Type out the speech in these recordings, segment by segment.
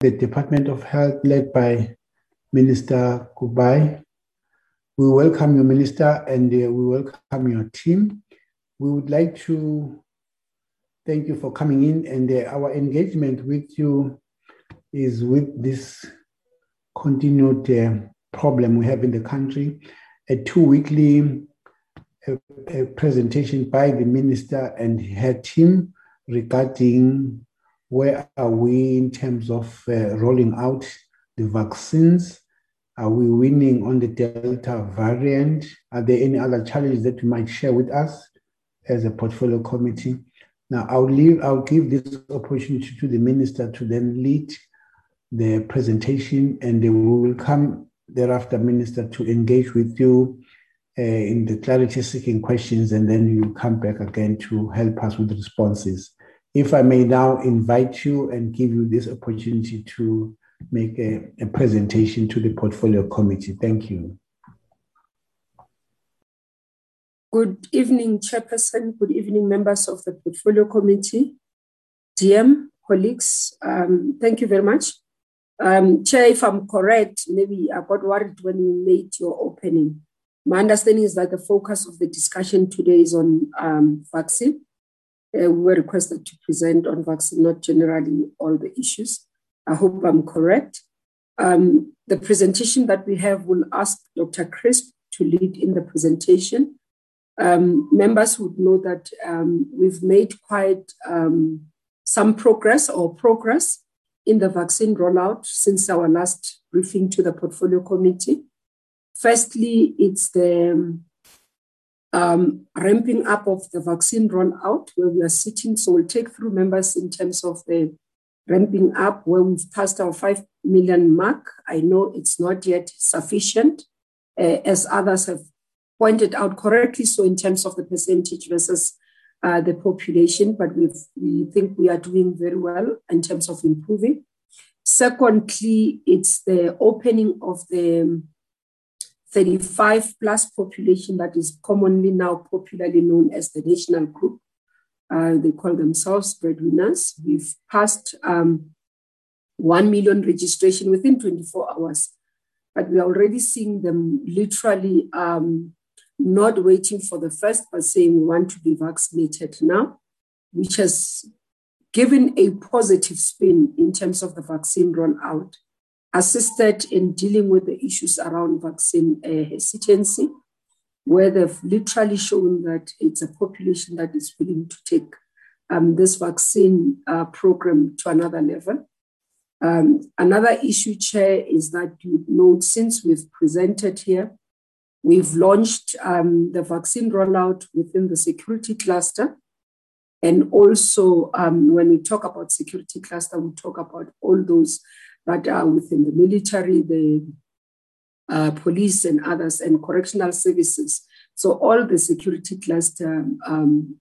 the Department of Health led by Minister Kubayi. We welcome you, Minister, and uh, we welcome your team. We would like to thank you for coming in, and uh, our engagement with you is with this continued uh, problem we have in the country. A two weekly a, a presentation by the minister and her team regarding where are we in terms of uh, rolling out the vaccines? Are we winning on the Delta variant? Are there any other challenges that you might share with us as a portfolio committee? Now, I'll leave. I'll give this opportunity to the minister to then lead the presentation, and we will come thereafter, minister, to engage with you uh, in the clarity seeking questions, and then you come back again to help us with responses. If I may now invite you and give you this opportunity to make a, a presentation to the portfolio committee. Thank you. Good evening, Chairperson. Good evening, members of the Portfolio Committee, DM, colleagues. Um, thank you very much. Um, Chair, if I'm correct, maybe I got worried when you made your opening. My understanding is that the focus of the discussion today is on um, vaccine. Uh, we were requested to present on vaccine, not generally all the issues. I hope I'm correct. Um, the presentation that we have will ask Dr. Crisp to lead in the presentation. Um, members would know that um, we've made quite um, some progress or progress in the vaccine rollout since our last briefing to the portfolio committee. Firstly, it's the um, ramping up of the vaccine rollout where we are sitting. So we'll take through members in terms of the ramping up where we've passed our 5 million mark. I know it's not yet sufficient, uh, as others have pointed out correctly. So, in terms of the percentage versus uh, the population, but we we think we are doing very well in terms of improving. Secondly, it's the opening of the 35 plus population that is commonly now popularly known as the national group. Uh, they call themselves breadwinners. We've passed um, 1 million registration within 24 hours, but we are already seeing them literally um, not waiting for the first, but saying we want to be vaccinated now, which has given a positive spin in terms of the vaccine rollout, assisted in dealing with the issues around vaccine uh, hesitancy, where they've literally shown that it's a population that is willing to take um, this vaccine uh, program to another level. Um, another issue, Chair, is that you note since we've presented here, we've launched um, the vaccine rollout within the security cluster. And also, um, when we talk about security cluster, we talk about all those that are within the military, the uh, police, and others, and correctional services. So, all the security cluster um,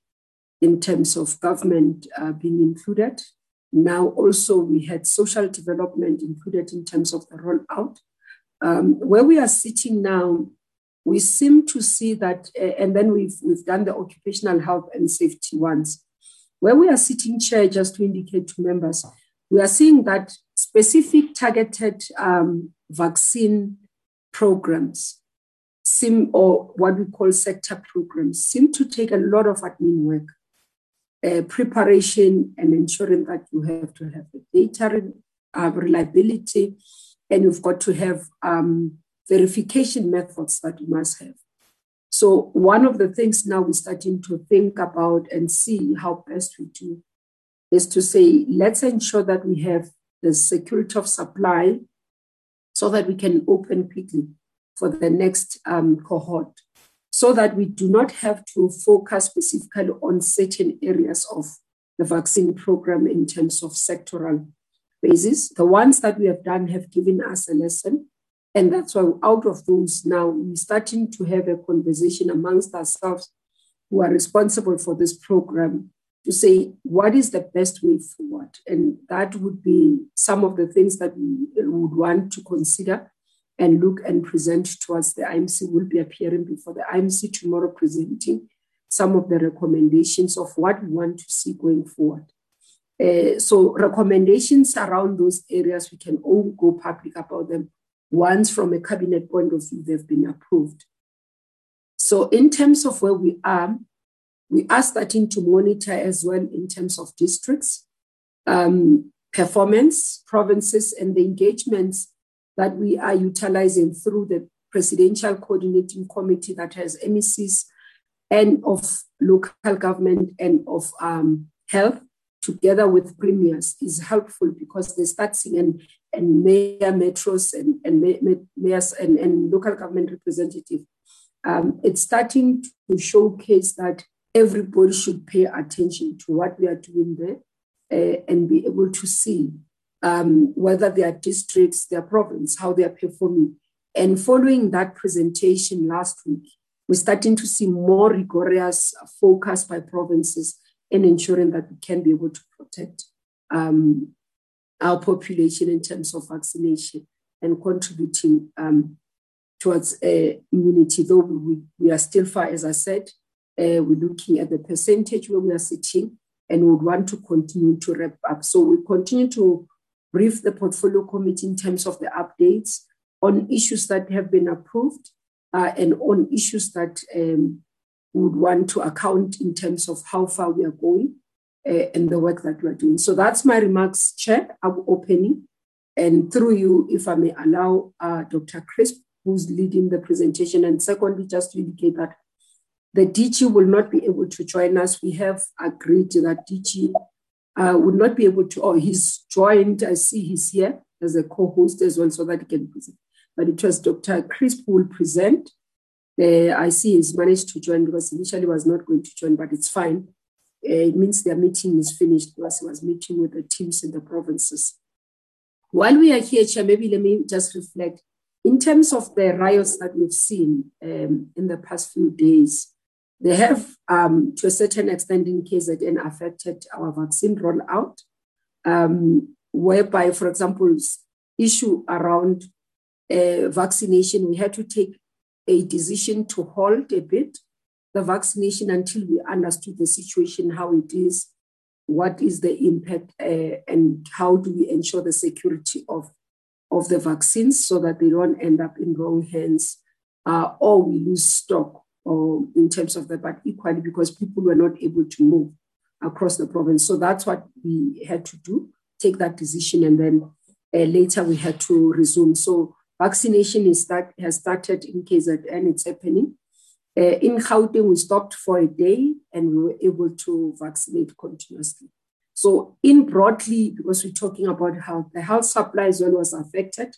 in terms of government uh, being included. Now, also, we had social development included in terms of the rollout. Um, where we are sitting now, we seem to see that, uh, and then we've, we've done the occupational health and safety ones. Where we are sitting, Chair, just to indicate to members, we are seeing that specific targeted um, vaccine programs seem, or what we call sector programs, seem to take a lot of admin work, uh, preparation, and ensuring that you have to have the data uh, reliability, and you've got to have um, verification methods that you must have. So, one of the things now we're starting to think about and see how best we do is to say, let's ensure that we have the security of supply so that we can open quickly for the next um, cohort, so that we do not have to focus specifically on certain areas of the vaccine program in terms of sectoral basis. The ones that we have done have given us a lesson and that's why out of those now, we're starting to have a conversation amongst ourselves who are responsible for this program to say what is the best way forward. And that would be some of the things that we would want to consider and look and present towards the IMC. Will be appearing before the IMC tomorrow, presenting some of the recommendations of what we want to see going forward. Uh, so recommendations around those areas, we can all go public about them once from a cabinet point of view, they've been approved. So in terms of where we are, we are starting to monitor as well in terms of districts, um, performance, provinces, and the engagements that we are utilizing through the Presidential Coordinating Committee that has MECs and of local government and of um, health together with premiers is helpful because they start seeing and, and mayor metros and, and mayors and, and local government representative. Um, it's starting to showcase that everybody should pay attention to what we are doing there uh, and be able to see um, whether their districts, their province, how they are performing. And following that presentation last week, we're starting to see more rigorous focus by provinces in ensuring that we can be able to protect um, our population in terms of vaccination and contributing um, towards uh, immunity, though we, we are still far, as I said, uh, we're looking at the percentage where we are sitting and would want to continue to wrap up. So we continue to brief the portfolio committee in terms of the updates on issues that have been approved uh, and on issues that um, would want to account in terms of how far we are going uh, and the work that we are doing. So that's my remarks, Chair. I'm opening. And through you, if I may allow uh, Dr. Crisp, who's leading the presentation, and secondly, just to indicate that the DG will not be able to join us. We have agreed that DG uh, would not be able to, oh, he's joined, I see he's here as a co host as well, so that he can present. But it was Dr. Crisp who will present. Uh, I see he's managed to join because initially was not going to join, but it's fine. Uh, it means their meeting is finished because he was meeting with the teams in the provinces. While we are here, Chair, maybe let me just reflect. In terms of the riots that we've seen um, in the past few days, they have, um, to a certain extent in KZN, affected our vaccine rollout, um, whereby, for example, issue around uh, vaccination, we had to take a decision to hold a bit the vaccination until we understood the situation, how it is, what is the impact, uh, and how do we ensure the security of, of the vaccines so that they don't end up in wrong hands uh, or we lose stock or in terms of that, but equally because people were not able to move across the province. So that's what we had to do, take that decision, and then uh, later we had to resume. So vaccination is has started in KZN, it's happening. Uh, in Gauteng, we stopped for a day and we were able to vaccinate continuously. So, in broadly, because we're talking about how the health supply as well was affected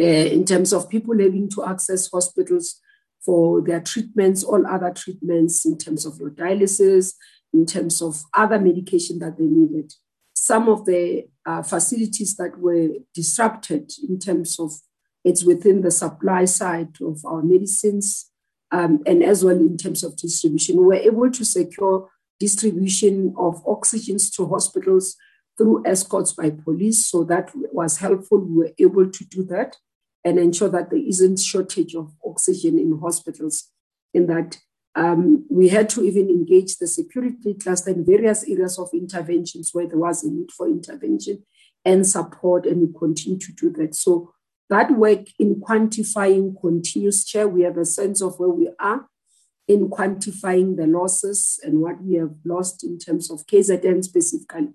uh, in terms of people having to access hospitals for their treatments, all other treatments in terms of dialysis, in terms of other medication that they needed. Some of the uh, facilities that were disrupted in terms of it's within the supply side of our medicines um, and as well in terms of distribution. We were able to secure distribution of oxygens to hospitals through escorts by police. So that was helpful. We were able to do that and ensure that there isn't shortage of oxygen in hospitals. In that um, we had to even engage the security cluster in various areas of interventions where there was a need for intervention and support, and we continue to do that. So that work in quantifying continuous chair, we have a sense of where we are in quantifying the losses and what we have lost in terms of KZN specifically.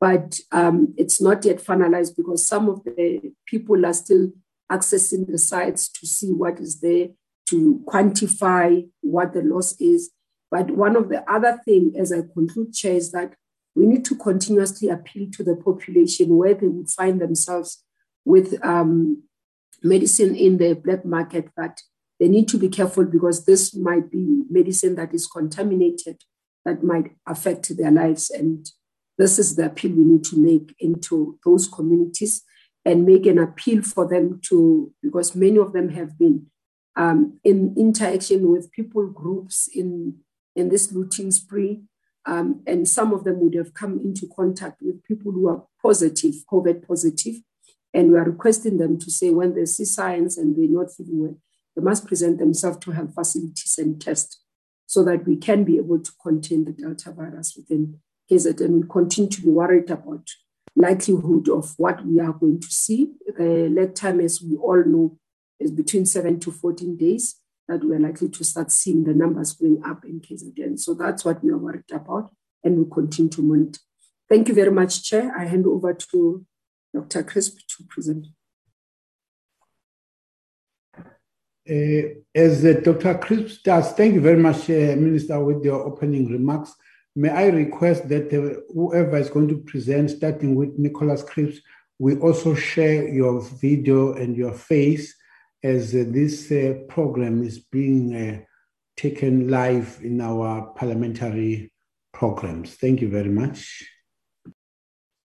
But um, it's not yet finalized because some of the people are still accessing the sites to see what is there, to quantify what the loss is. But one of the other things, as I conclude, Chair, is that we need to continuously appeal to the population where they would find themselves with um, medicine in the black market that they need to be careful because this might be medicine that is contaminated that might affect their lives. And this is the appeal we need to make into those communities and make an appeal for them to, because many of them have been um, in interaction with people groups in, in this looting spree. Um, and some of them would have come into contact with people who are positive, COVID positive. And we are requesting them to say when they see signs and they're not feeling well, they must present themselves to health facilities and test so that we can be able to contain the Delta virus within KZN We continue to be worried about likelihood of what we are going to see. The lag time, as we all know, is between 7 to 14 days that we're likely to start seeing the numbers going up in KZN. So that's what we are worried about and we continue to monitor. Thank you very much, Chair. I hand over to Dr. Crisp to present. Uh, as uh, Dr. Crisp does, thank you very much, uh, Minister, with your opening remarks. May I request that uh, whoever is going to present, starting with Nicholas Crisp, we also share your video and your face as uh, this uh, program is being taken live in our parliamentary programs. Thank you very much.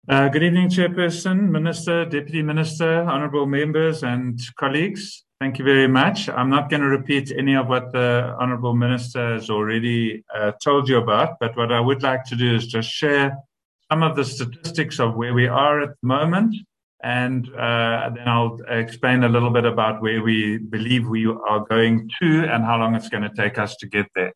Uh, good evening, Chairperson, Minister, Deputy Minister, honourable members and colleagues. Thank you very much. I'm not going to repeat any of what the Honourable Minister has already uh, told you about, but what I would like to do is just share some of the statistics of where we are at the moment, and uh, then I'll explain a little bit about where we believe we are going to and how long it's going to take us to get there.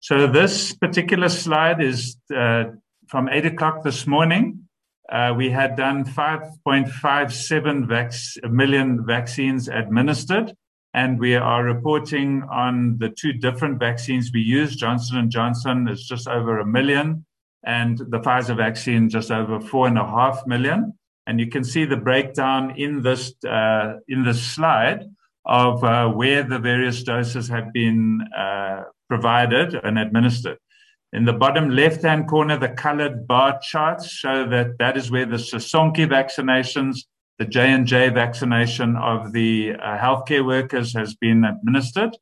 So this particular slide is uh, from 8 o'clock this morning uh, we had done 5.57 vac- million vaccines administered, and we are reporting on the two different vaccines we use. Johnson and Johnson is just over a million, and the Pfizer vaccine just over four and a half million. And you can see the breakdown in this uh, in this slide of uh, where the various doses have been uh, provided and administered. In the bottom left-hand corner, the colored bar charts show that that is where the Sisonke vaccinations, the J&J vaccination of the uh, healthcare workers has been administered.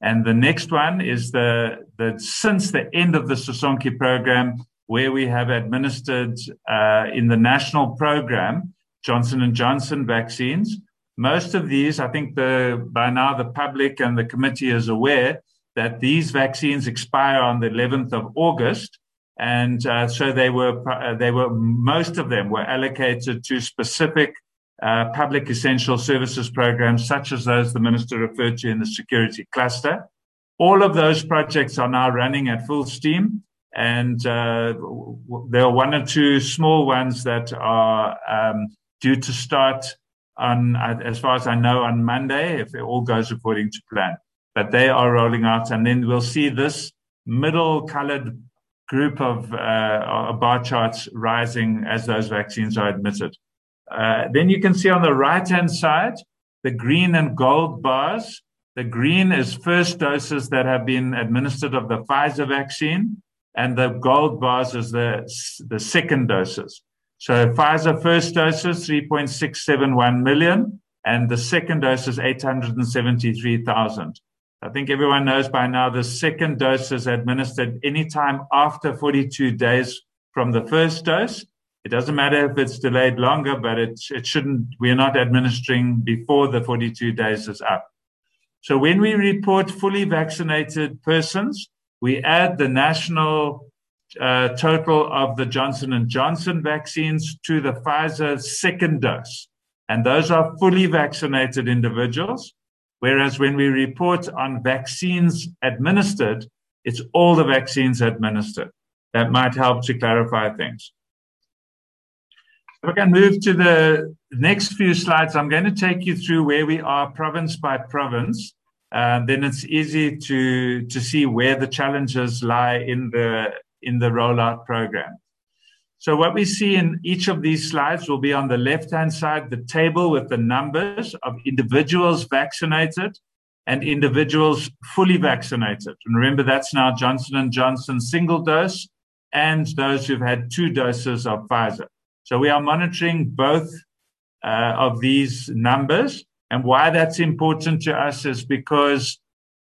And the next one is the, the since the end of the Sisonke program, where we have administered uh, in the national program Johnson and Johnson vaccines. Most of these, I think the by now the public and the committee is aware that these vaccines expire on the 11th of August. And uh, so they were, uh, they were, most of them were allocated to specific uh, public essential services programs, such as those the minister referred to in the security cluster. All of those projects are now running at full steam. And uh, there are one or two small ones that are um, due to start on, as far as I know, on Monday, if it all goes according to plan but they are rolling out. And then we'll see this middle colored group of uh, bar charts rising as those vaccines are admitted. Uh, then you can see on the right hand side the green and gold bars. The green is first doses that have been administered of the Pfizer vaccine, and the gold bars is the, the second doses. So Pfizer first doses, 3.671 million, and the second dose is 873,000. I think everyone knows by now the second dose is administered anytime after 42 days from the first dose. It doesn't matter if it's delayed longer, but it, it shouldn't, we're not administering before the 42 days is up. So when we report fully vaccinated persons, we add the national uh, total of the Johnson and Johnson vaccines to the Pfizer second dose. And those are fully vaccinated individuals. Whereas when we report on vaccines administered, it's all the vaccines administered. That might help to clarify things. If we can move to the next few slides, I'm going to take you through where we are province by province. Uh, then it's easy to, to see where the challenges lie in the, in the rollout program. So what we see in each of these slides will be on the left-hand side, the table with the numbers of individuals vaccinated and individuals fully vaccinated. And remember, that's now Johnson & Johnson single dose and those who've had two doses of Pfizer. So we are monitoring both uh, of these numbers. And why that's important to us is because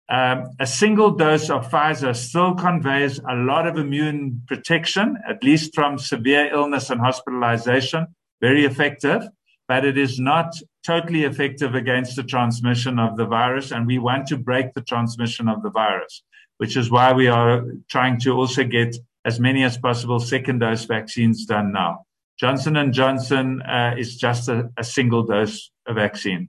um, a single dose of Pfizer still conveys a lot of immune protection, at least from severe illness and hospitalization, very effective, but it is not totally effective against the transmission of the virus. And we want to break the transmission of the virus, which is why we are trying to also get as many as possible second dose vaccines done now. Johnson and Johnson uh, is just a, a single dose vaccine.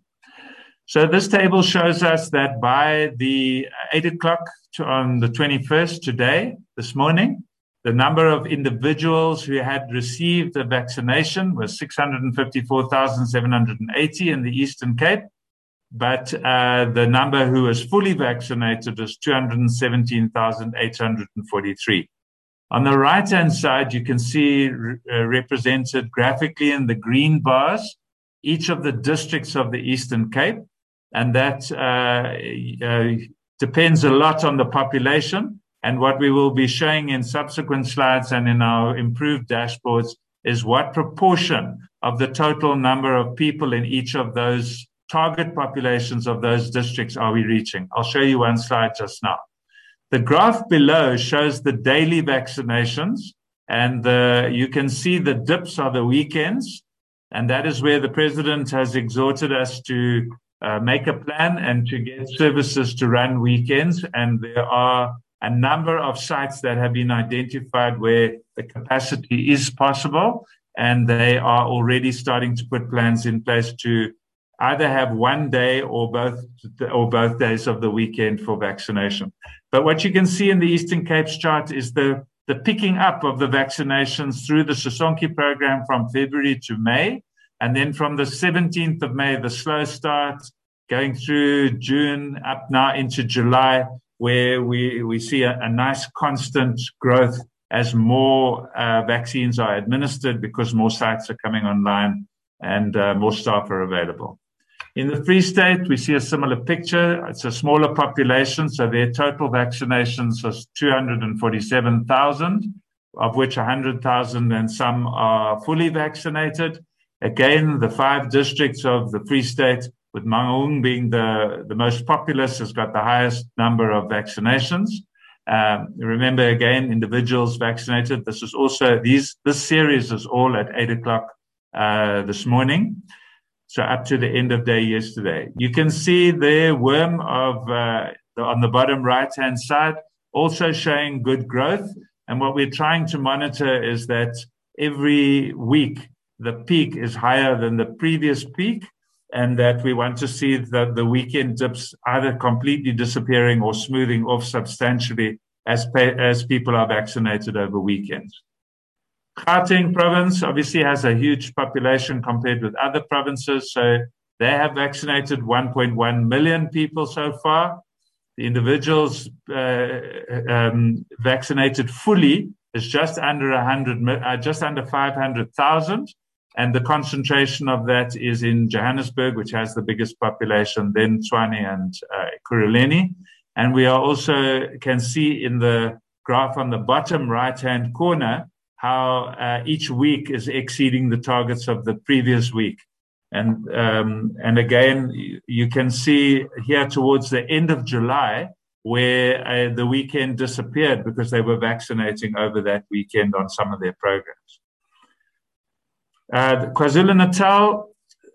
So this table shows us that by the 8 o'clock on the 21st today, this morning, the number of individuals who had received the vaccination was 654,780 in the Eastern Cape, but uh, the number who was fully vaccinated was 217,843. On the right hand side, you can see uh, represented graphically in the green bars each of the districts of the Eastern Cape, and that uh, uh, depends a lot on the population. And what we will be showing in subsequent slides and in our improved dashboards is what proportion of the total number of people in each of those target populations of those districts are we reaching. I'll show you one slide just now. The graph below shows the daily vaccinations, and the, you can see the dips are the weekends. And that is where the president has exhorted us to uh, make a plan and to get services to run weekends. And there are a number of sites that have been identified where the capacity is possible. And they are already starting to put plans in place to either have one day or both or both days of the weekend for vaccination. But what you can see in the Eastern Cape's chart is the the picking up of the vaccinations through the Sisonke program from February to May. And then from the 17th of May, the slow start going through June up now into July, where we, we see a, a nice constant growth as more uh, vaccines are administered because more sites are coming online and uh, more staff are available. In the Free State, we see a similar picture. It's a smaller population, so their total vaccinations was 247,000, of which 100,000 and some are fully vaccinated. Again, the five districts of the Free State, with Mangaung being the, the most populous, has got the highest number of vaccinations. Um, remember again, individuals vaccinated. This is also these. This series is all at eight o'clock uh, this morning so up to the end of day yesterday. You can see the worm of uh, on the bottom right hand side also showing good growth. And what we're trying to monitor is that every week the peak is higher than the previous peak, and that we want to see that the weekend dips either completely disappearing or smoothing off substantially as, as people are vaccinated over weekends. Gauteng province obviously has a huge population compared with other provinces, so they have vaccinated 1.1 million people so far. The individuals uh, um, vaccinated fully is just under 100, uh, just under 500,000, and the concentration of that is in Johannesburg, which has the biggest population, then Tshwane and uh, Ekurhuleni. And we are also can see in the graph on the bottom right hand corner how uh, each week is exceeding the targets of the previous week. And, um, and again, you can see here towards the end of July where uh, the weekend disappeared because they were vaccinating over that weekend on some of their programs. KwaZulu Natal,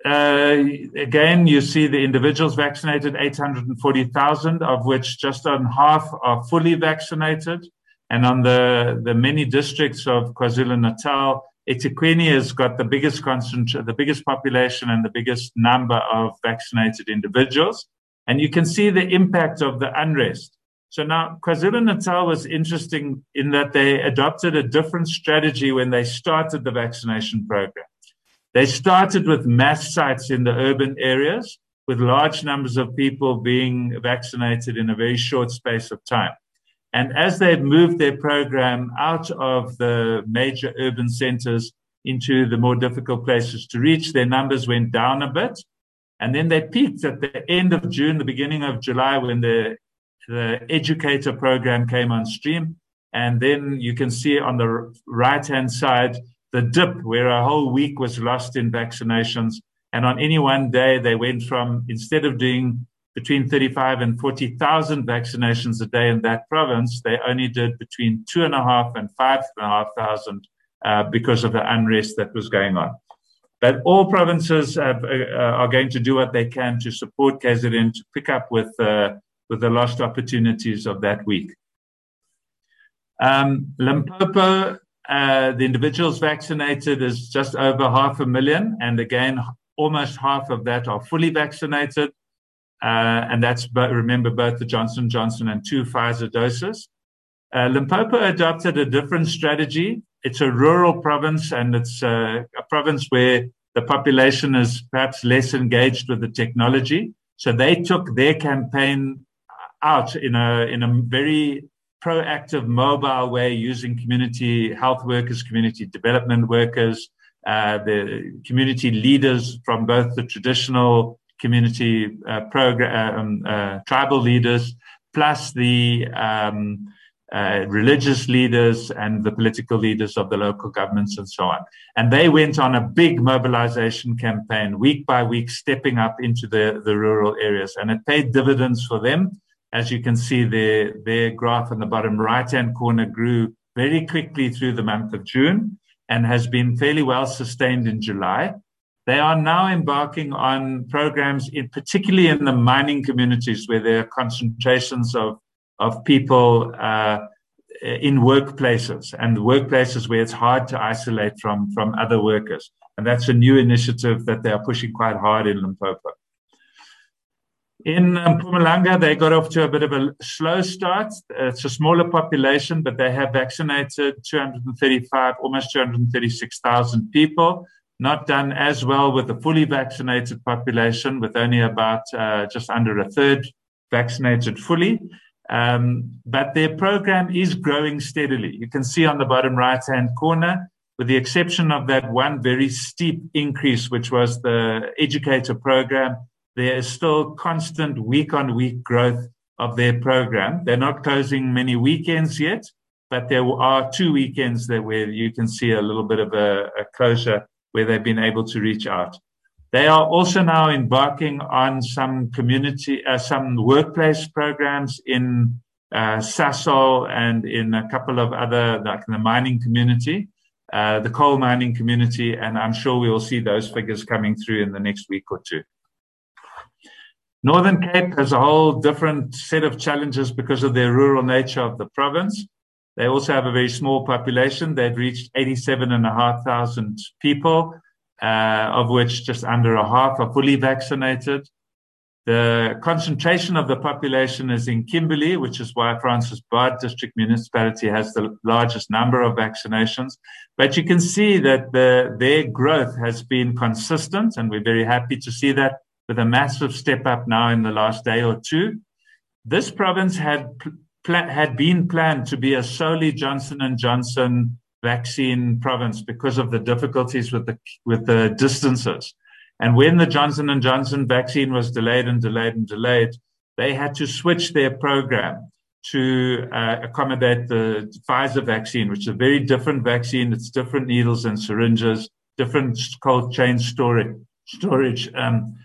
uh, again, you see the individuals vaccinated 840,000, of which just on half are fully vaccinated. And on the, the many districts of KwaZulu Natal, eThekwini has got the biggest concentration, the biggest population and the biggest number of vaccinated individuals. And you can see the impact of the unrest. So now KwaZulu Natal was interesting in that they adopted a different strategy when they started the vaccination program. They started with mass sites in the urban areas with large numbers of people being vaccinated in a very short space of time. And as they've moved their program out of the major urban centers into the more difficult places to reach, their numbers went down a bit. And then they peaked at the end of June, the beginning of July, when the, the educator program came on stream. And then you can see on the right hand side the dip where a whole week was lost in vaccinations. And on any one day, they went from instead of doing between 35 and 40,000 vaccinations a day in that province, they only did between two and a half and five and a half thousand uh, because of the unrest that was going on. But all provinces have, uh, uh are going to do what they can to support KZN to pick up with, uh, with the lost opportunities of that week. Um, Limpopo, uh, the individuals vaccinated is just over half a million. And again, almost half of that are fully vaccinated. Uh, and that's remember both the Johnson Johnson and two Pfizer doses. Uh, Limpopo adopted a different strategy. It's a rural province and it's uh, a province where the population is perhaps less engaged with the technology. So they took their campaign out in a, in a very proactive mobile way using community health workers, community development workers, uh, the community leaders from both the traditional community uh, program, um, uh, tribal leaders, plus the um, uh, religious leaders and the political leaders of the local governments and so on. And they went on a big mobilization campaign, week by week, stepping up into the, the rural areas. And it paid dividends for them. As you can see, their, their graph in the bottom right hand corner grew very quickly through the month of June and has been fairly well sustained in July. They are now embarking on programs, in, particularly in the mining communities, where there are concentrations of of people uh, in workplaces and workplaces where it's hard to isolate from from other workers. And that's a new initiative that they are pushing quite hard in Limpopo. In um, Mpumalanga, they got off to a bit of a slow start. It's a smaller population, but they have vaccinated 235, almost 236,000 people. Not done as well with the fully vaccinated population, with only about uh, just under a third vaccinated fully. Um, but their program is growing steadily. You can see on the bottom right hand corner, with the exception of that one very steep increase, which was the educator program, there is still constant week on week growth of their program. They're not closing many weekends yet, but there are two weekends there where you can see a little bit of a, a closure where they've been able to reach out. They are also now embarking on some community, uh, some workplace programs in uh, Sasol and in a couple of other, like the mining community, uh, the coal mining community, and I'm sure we will see those figures coming through in the next week or two. Northern Cape has a whole different set of challenges because of their rural nature of the province. They also have a very small population. They've reached 87,500 people uh, of which just under a half are fully vaccinated. The concentration of the population is in Kimberley, which is why Francis Baard District Municipality has the largest number of vaccinations. But you can see that the, their growth has been consistent, and we're very happy to see that with a massive step up now in the last day or two. This province had pl- had been planned to be a solely Johnson and Johnson vaccine province because of the difficulties with the with the distances. And when the Johnson and Johnson vaccine was delayed and delayed and delayed, they had to switch their program to uh, accommodate the Pfizer vaccine, which is a very different vaccine. It's different needles and syringes, different cold chain storage storage um,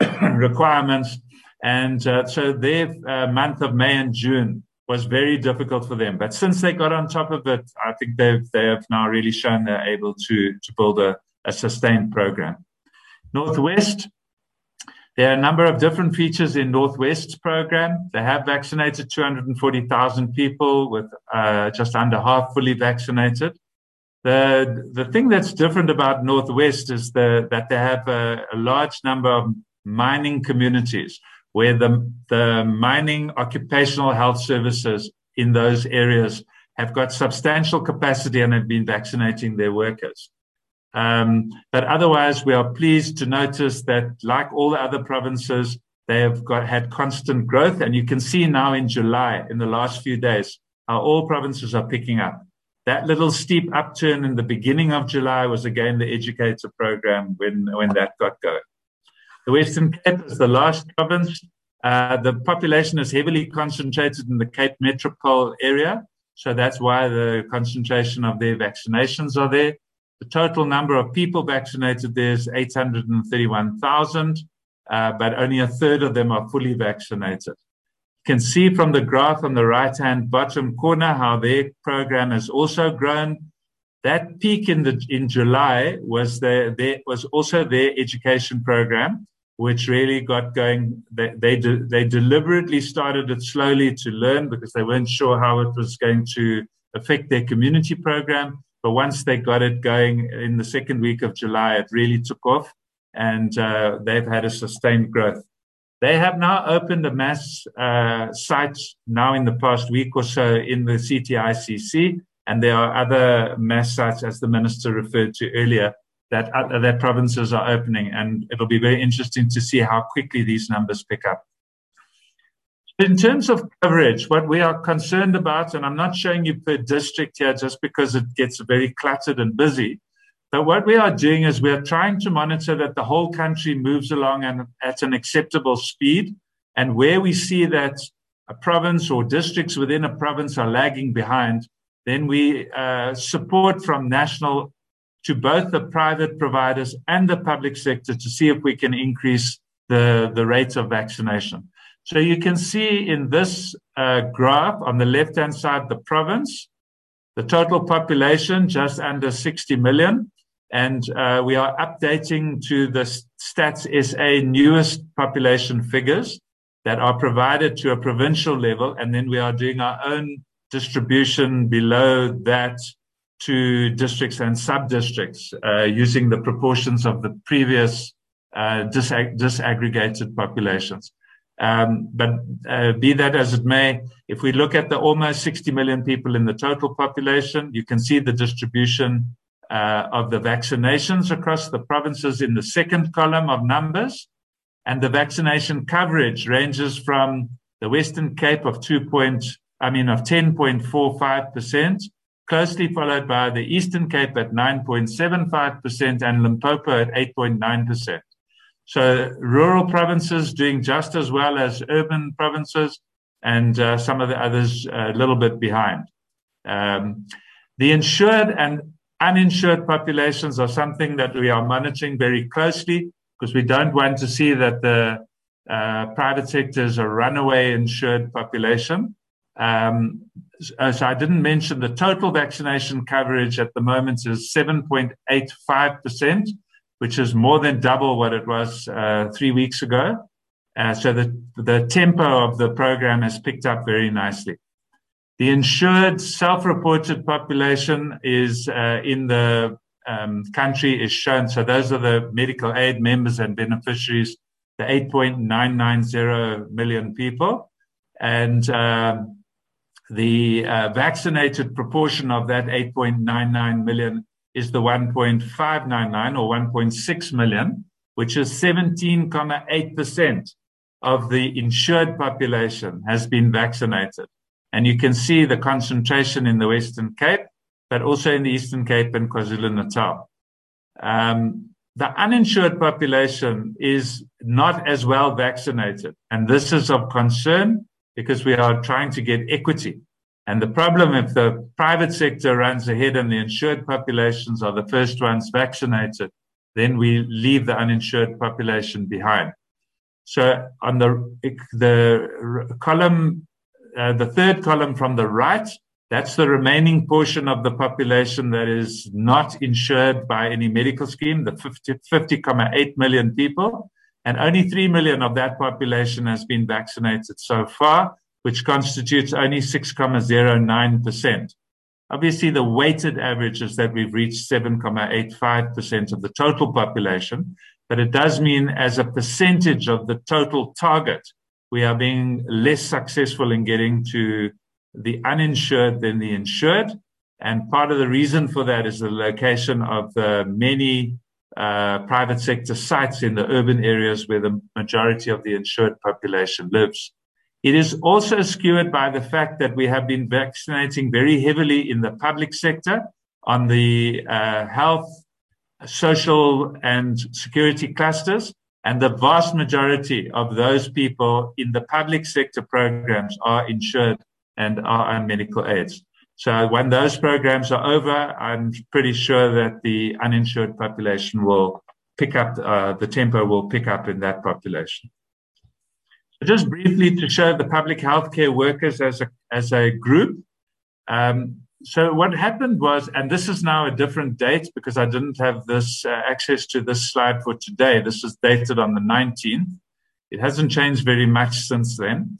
requirements. And uh, so their uh, month of May and June was very difficult for them. But since they got on top of it, I think they've they have now really shown they're able to to build a, a sustained program. Northwest, there are a number of different features in Northwest's program. They have vaccinated 240,000 people, with uh, just under half fully vaccinated. The the thing that's different about Northwest is the, that they have a, a large number of mining communities where the, the mining occupational health services in those areas have got substantial capacity and have been vaccinating their workers. Um, but otherwise, we are pleased to notice that, like all the other provinces, they have got had constant growth, and you can see now in July, in the last few days, how all provinces are picking up. That little steep upturn in the beginning of July was again the educator program when when that got going. The Western Cape is the last province. Uh, the population is heavily concentrated in the Cape Metropole area. So that's why the concentration of their vaccinations are there. The total number of people vaccinated there is 831,000, uh, but only a third of them are fully vaccinated. You can see from the graph on the right hand bottom corner how their program has also grown. That peak in the in July was their, their was also their education program which really got going. They they, de- they deliberately started it slowly to learn because they weren't sure how it was going to affect their community program. But once they got it going in the second week of July, it really took off, and uh, they've had a sustained growth. They have now opened a mass uh, site now in the past week or so in the CTICC, and there are other mass sites, as the minister referred to earlier, that uh, that provinces are opening, and it'll be very interesting to see how quickly these numbers pick up. In terms of coverage, what we are concerned about, and I'm not showing you per district here just because it gets very cluttered and busy, but what we are doing is we are trying to monitor that the whole country moves along and at an acceptable speed. And where we see that a province or districts within a province are lagging behind, then we uh, support from national to both the private providers and the public sector to see if we can increase the, the rate of vaccination. So you can see in this uh, graph on the left hand side, the province, the total population just under 60 million. And uh, we are updating to the Stats SA newest population figures that are provided to a provincial level. And then we are doing our own distribution below that to districts and sub districts uh, using the proportions of the previous uh, disag- disaggregated populations. Um, but uh, be that as it may, if we look at the almost 60 million people in the total population, you can see the distribution uh, of the vaccinations across the provinces in the second column of numbers. And the vaccination coverage ranges from the Western Cape of 2 point, I mean, of 10.45%, closely followed by the Eastern Cape at 9.75% and Limpopo at 8.9%. So rural provinces doing just as well as urban provinces, and uh, some of the others a little bit behind. Um, the insured and uninsured populations are something that we are monitoring very closely because we don't want to see that the uh, private sector is a runaway insured population. Um, so, so I didn't mention the total vaccination coverage at the moment is 7.85% which is more than double what it was uh, three weeks ago. Uh, so the, the tempo of the program has picked up very nicely. The insured self-reported population is uh, in the um, country is shown. So those are the medical aid members and beneficiaries, the 8.990 million people. And um, the uh, vaccinated proportion of that 8.99 million is the 1.599 or 1.6 million, which is 17.8% of the insured population has been vaccinated. And you can see the concentration in the Western Cape, but also in the Eastern Cape and KwaZulu Natal. Um, the uninsured population is not as well vaccinated. And this is of concern because we are trying to get equity and the problem, if the private sector runs ahead and the insured populations are the first ones vaccinated, then we leave the uninsured population behind. So on the, the column, uh, the third column from the right, that's the remaining portion of the population that is not insured by any medical scheme, the 50, 50,8 million people. And only 3 million of that population has been vaccinated so far which constitutes only 6.09%. Obviously, the weighted average is that we've reached 7.85% of the total population, but it does mean as a percentage of the total target, we are being less successful in getting to the uninsured than the insured. And part of the reason for that is the location of the many private sector sites in the urban areas where the majority of the insured population lives. It is also skewed by the fact that we have been vaccinating very heavily in the public sector on the uh, health, social, and security clusters. And the vast majority of those people in the public sector programs are insured and are on medical aids. So when those programs are over, I'm pretty sure that the uninsured population will pick up, uh, the tempo will pick up in that population. Just briefly to show the public healthcare workers as a, as a group. Um, so what happened was, and this is now a different date because I didn't have this uh, access to this slide for today. This is dated on the 19th. It hasn't changed very much since then.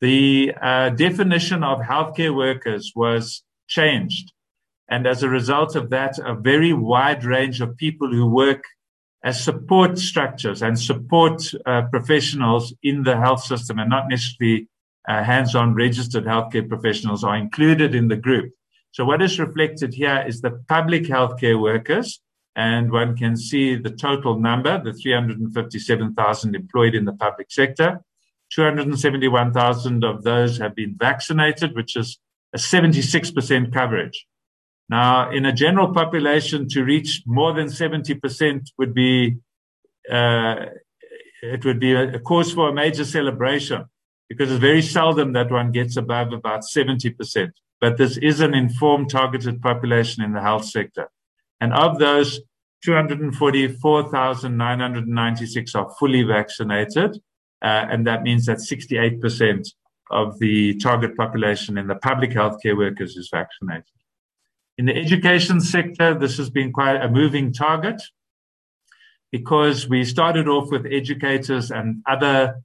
The uh, definition of healthcare workers was changed. And as a result of that, a very wide range of people who work as support structures and support uh, professionals in the health system and not necessarily uh, hands-on registered healthcare professionals are included in the group. So what is reflected here is the public healthcare workers, and one can see the total number, the 357,000 employed in the public sector. 271,000 of those have been vaccinated, which is a 76% coverage. Now, in a general population, to reach more than 70% would be uh, it would be a, a cause for a major celebration because it's very seldom that one gets above about 70%. But this is an informed, targeted population in the health sector. And of those, 244,996 are fully vaccinated. Uh, and that means that 68% of the target population in the public healthcare workers is vaccinated. In the education sector, this has been quite a moving target because we started off with educators and other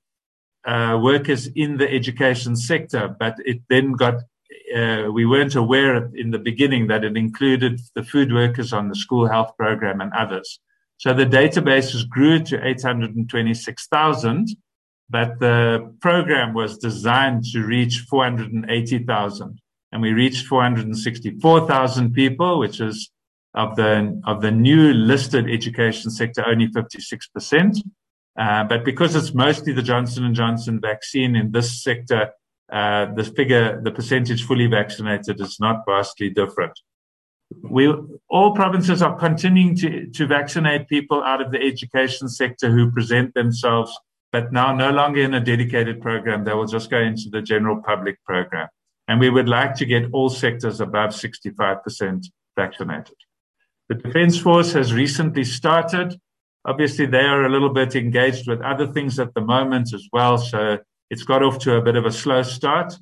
uh, workers in the education sector, but it then got uh, we weren't aware in the beginning that it included the food workers on the school health program and others. So the databases grew to 826,000, but the program was designed to reach 480,000. And we reached 464,000 people, which is of the, of the new listed education sector, only 56%. Uh, but because it's mostly the Johnson & Johnson vaccine in this sector, uh, the figure, the percentage fully vaccinated is not vastly different. We, all provinces are continuing to, to vaccinate people out of the education sector who present themselves, but now no longer in a dedicated program. They will just go into the general public program. And we would like to get all sectors above 65% vaccinated. The Defence Force has recently started Obviously, they are a little bit engaged with other things at the moment as well. So it's got off to a bit of a slow start,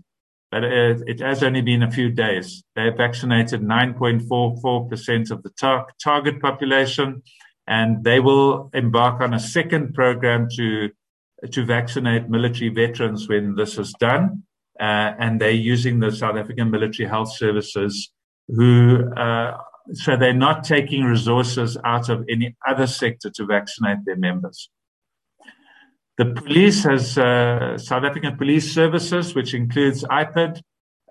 but it, has only been a few days. They have vaccinated 9.44% of the tar- target population, and they will embark on a second program to to vaccinate military veterans when this is done. Uh, and they're using the South African Military Health Services, who uh, so they're not taking resources out of any other sector to vaccinate their members. The police has uh, South African Police Services, which includes IPID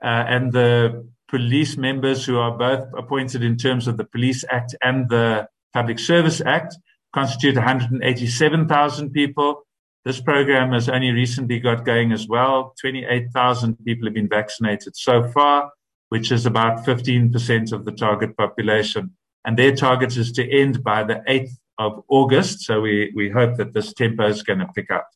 uh, and the police members who are both appointed in terms of the Police Act and the Public Service Act, constitute 187,000 people. This program has only recently got going as well. 28,000 people have been vaccinated so far which is about 15% of the target population. And their target is to end by the 8th of August. So we, we hope that this tempo is going to pick up.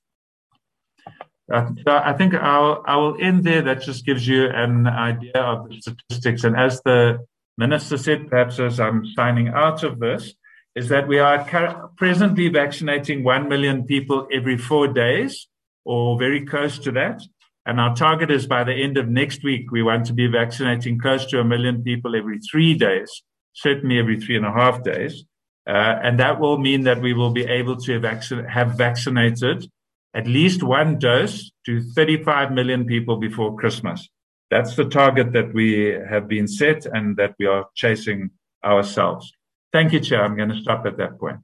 Uh, I think I'll, I will end there. That just gives you an idea of the statistics. And as the minister said, perhaps as I'm signing out of this, is that we are presently vaccinating 1 million people every four days or very close to that. And our target is by the end of next week, we want to be vaccinating close to a million people every three days, certainly every three and a half days. Uh, and that will mean that we will be able to have vaccinated at least one dose to 35 million people before Christmas. That's the target that we have been set and that we are chasing ourselves. Thank you, Chair. I'm going to stop at that point.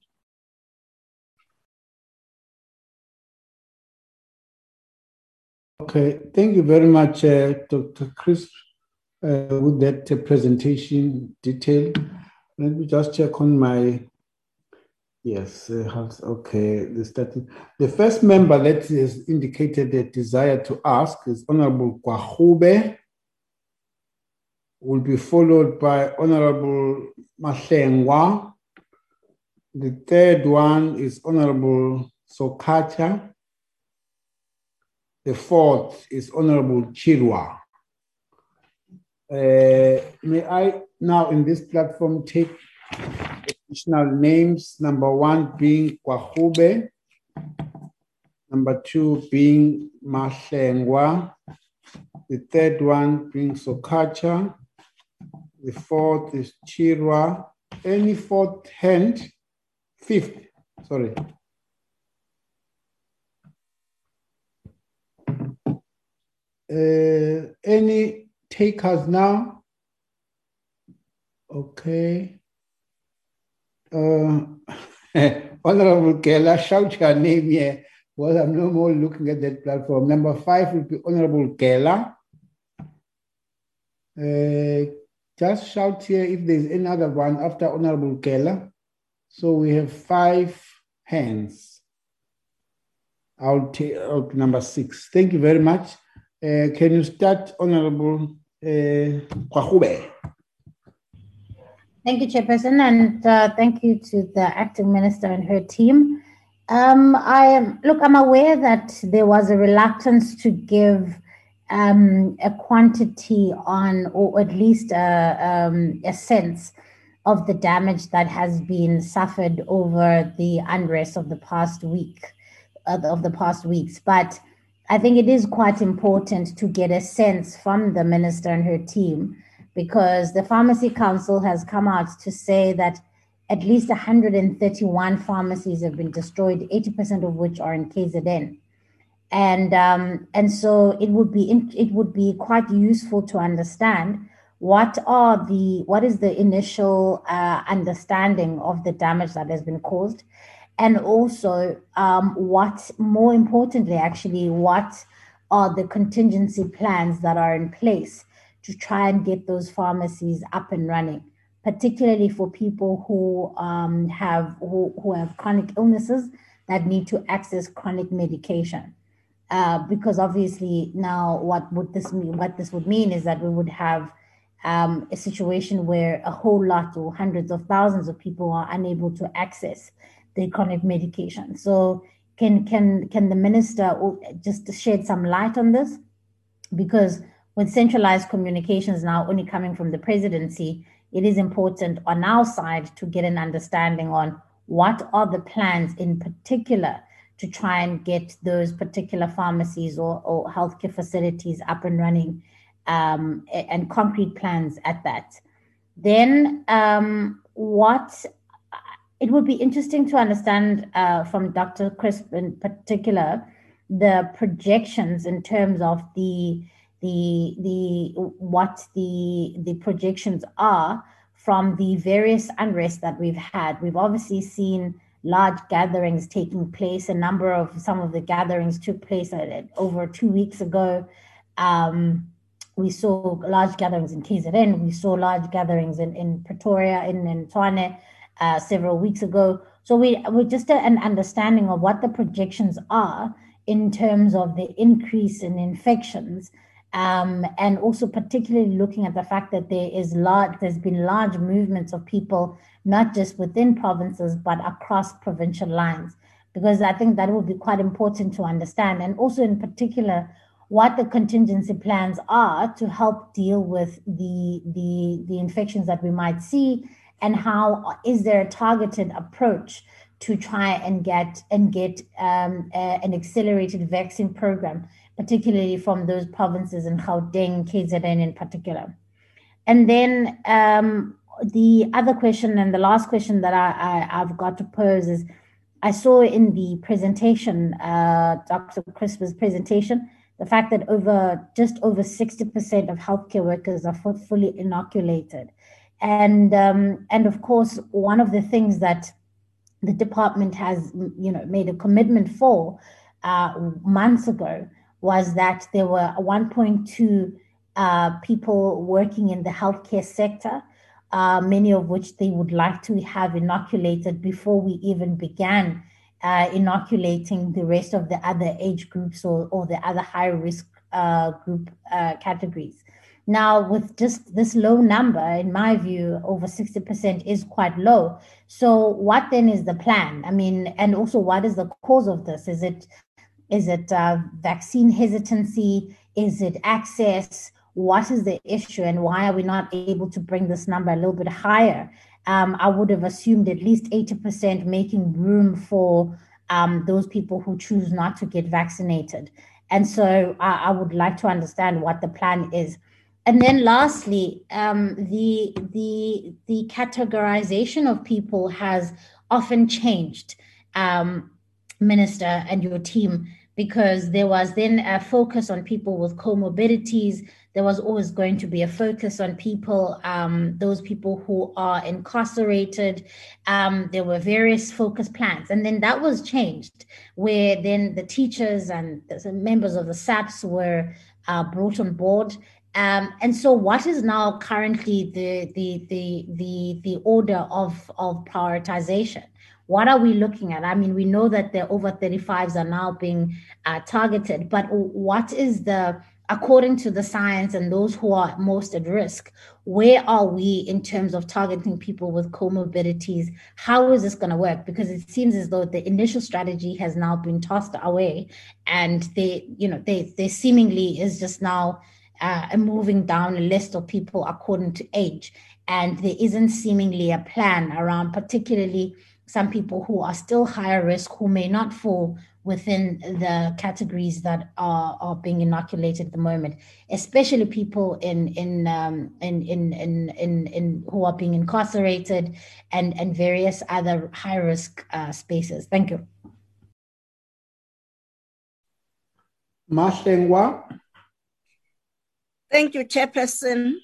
Okay, thank you very much, uh, Dr. Crisp, uh, with that uh, presentation detail. Let me just check on my, yes, uh, okay, the status. The first member that is indicated a desire to ask is Honorable Gwarube, will be followed by Honorable Mahlengwa. The third one is Honorable Sokacha. The fourth is Honorable Chirwa. Uh, may I now in this platform take additional names, number one being Gwarube, number two being Mahlengwa, the third one being Sokacha, the fourth is Chirwa, any fourth hand, fifth, sorry, Uh, any takers now? Okay. Uh, Honorable Kela, shout your name here. Well, I'm no more looking at that platform. Number five will be Honorable Kela. Uh, just shout here if there's another one after Honorable Keller. So we have five hands. I'll take number six. Thank you very much. Uh, can you start, Honorable uh, Thank you, Chairperson, and uh, thank you to the acting minister and her team. Um, I look. I'm aware that there was a reluctance to give um, a quantity on, or at least a, um, a sense of the damage that has been suffered over the unrest of the past week, of the past weeks. But I think it is quite important to get a sense from the minister and her team because the Pharmacy Council has come out to say that at least 131 pharmacies have been destroyed, 80% of which are in KZN. And um, and so it would be it would be quite useful to understand what are the what is the initial uh, understanding of the damage that has been caused, and also um, what more importantly actually what are the contingency plans that are in place to try and get those pharmacies up and running, particularly for people who um, have who, who have chronic illnesses that need to access chronic medication. Uh, because obviously now what would this mean? What this would mean is that we would have um, a situation where a whole lot or hundreds of thousands of people are unable to access the chronic medication. So can can can the minister just shed some light on this? Because with centralized communications now only coming from the presidency, it is important on our side to get an understanding on what are the plans in particular to try and get those particular pharmacies or, or healthcare facilities up and running um, and concrete plans at that. Then, um, what it would be interesting to understand uh, from Dr. Crisp in particular the projections in terms of the the the what the the projections are from the various unrest that we've had. We've obviously seen large gatherings taking place. A number of some of the gatherings took place at, over two weeks ago. Um, we saw large gatherings in KZN. We saw large gatherings in, in Pretoria, in, Tshwane, uh, several weeks ago. So we we just an understanding of what the projections are in terms of the increase in infections um, and also particularly looking at the fact that there is large, there's been large movements of people, not just within provinces, but across provincial lines, because I think that will be quite important to understand. And also in particular, what the contingency plans are to help deal with the, the, the infections that we might see and how is there a targeted approach to try and get and get um, a, an accelerated vaccine program particularly from those provinces in Gauteng, KZN in particular. And then um, the other question and the last question that I, I, have got to pose is I saw in the presentation, uh, Dr. Crisp's presentation, the fact that over just over 60% of healthcare workers are fully inoculated. And, um, and of course, one of the things that the department has you know, made a commitment for uh, months ago was that there were 1.2 uh, people working in the healthcare sector, uh, many of which they would like to have inoculated before we even began uh, inoculating the rest of the other age groups or, or the other high risk uh, group uh, categories. Now, with just this low number, in my view, over 60% is quite low. So, what then is the plan? I mean, and also, what is the cause of this? Is it is it uh, vaccine hesitancy? Is it access? What is the issue, and why are we not able to bring this number a little bit higher? Um, I would have assumed at least 80% making room for um, those people who choose not to get vaccinated. And so I, would like to understand what the plan is. And then lastly, um, the, the, the categorization of people has often changed, um, Minister and your team because there was then a focus on people with comorbidities. There was always going to be a focus on people, um, those people who are incarcerated. Um, there were various focus plans. And then that was changed, where then the teachers and the members of the SAPS were uh, brought on board. Um, and so, what is now currently the the the the the order of of prioritization? What are we looking at? I mean, we know that the over 35s are now being uh, targeted, but what is the, according to the science and those who are most at risk, where are we in terms of targeting people with comorbidities? How is this going to work? Because it seems as though the initial strategy has now been tossed away, and they, you know, they, they seemingly is just now uh, moving down a list of people according to age, and there isn't seemingly a plan around, particularly some people who are still higher risk who may not fall within the categories that are, are being inoculated at the moment, especially people in in, um, in, in, in, in, in, who are being incarcerated and, and various other high risk uh, spaces. Thank you. Mahlengwa. Thank you, Chairperson.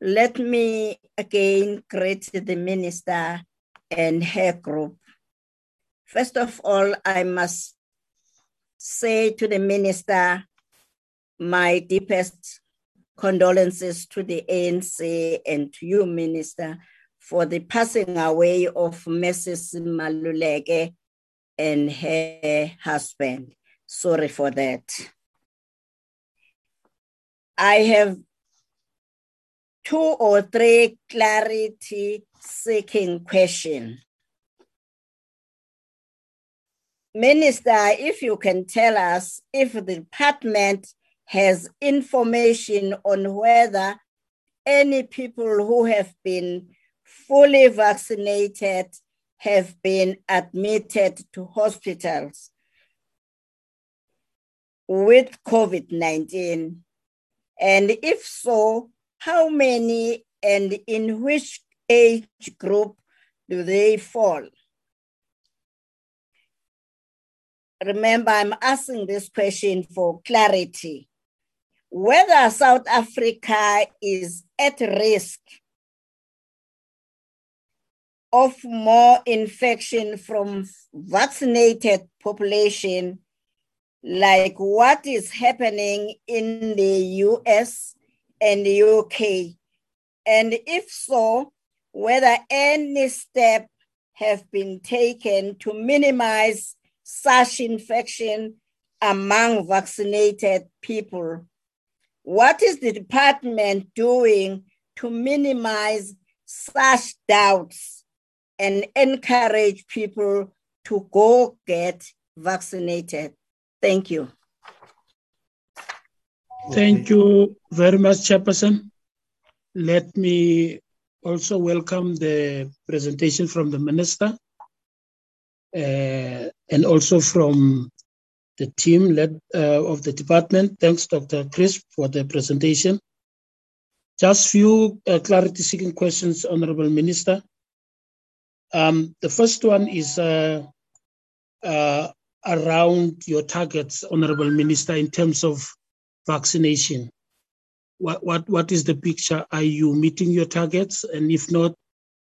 Let me again greet the Minister and her group. First of all, I must say to the minister my deepest condolences to the ANC and to you, Minister, for the passing away of Mrs. Maluleke and her husband. Sorry for that. I have two or three clarity seeking question. Minister, if you can tell us if the department has information on whether any people who have been fully vaccinated have been admitted to hospitals with COVID 19? And if so, how many and in which age group do they fall? Remember, I'm asking this question for clarity. Whether South Africa is at risk of more infection from vaccinated population, like what is happening in the US and the UK? And if so, whether any step have been taken to minimize such infection among vaccinated people. What is the department doing to minimize such doubts and encourage people to go get vaccinated? Thank you. Thank you very much, Chairperson. Let me also welcome the presentation from the minister uh, and also from the team led uh, of the department. Thanks, Dr. Crisp, for the presentation. Just few uh, clarity-seeking questions, Honorable Minister. Um, the first one is uh, uh, around your targets, Honorable Minister, in terms of vaccination what, what, what is the picture? Are you meeting your targets? And if not,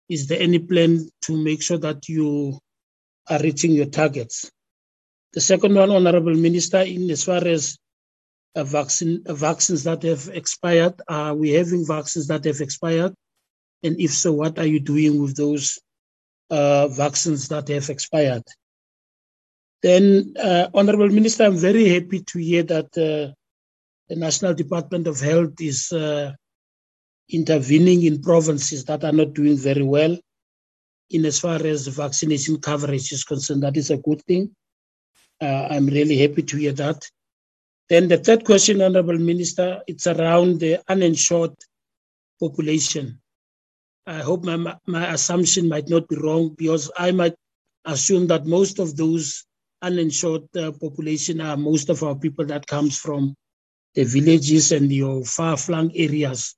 is there any plan to make sure that you are reaching your targets? The second one, Honorable Minister, in as far as uh, vaccine, uh, vaccines that have expired, are we having vaccines that have expired? And if so, what are you doing with those uh, vaccines that have expired? Then, uh, Honorable Minister, I'm very happy to hear that uh, the National Department of Health is uh, intervening in provinces that are not doing very well in as far as vaccination coverage is concerned. That is a good thing. Uh, I'm really happy to hear that. Then the third question, Honorable Minister, it's around the uninsured population. I hope my, my assumption might not be wrong because I might assume that most of those uninsured uh, population are most of our people that comes from the villages and your far-flung areas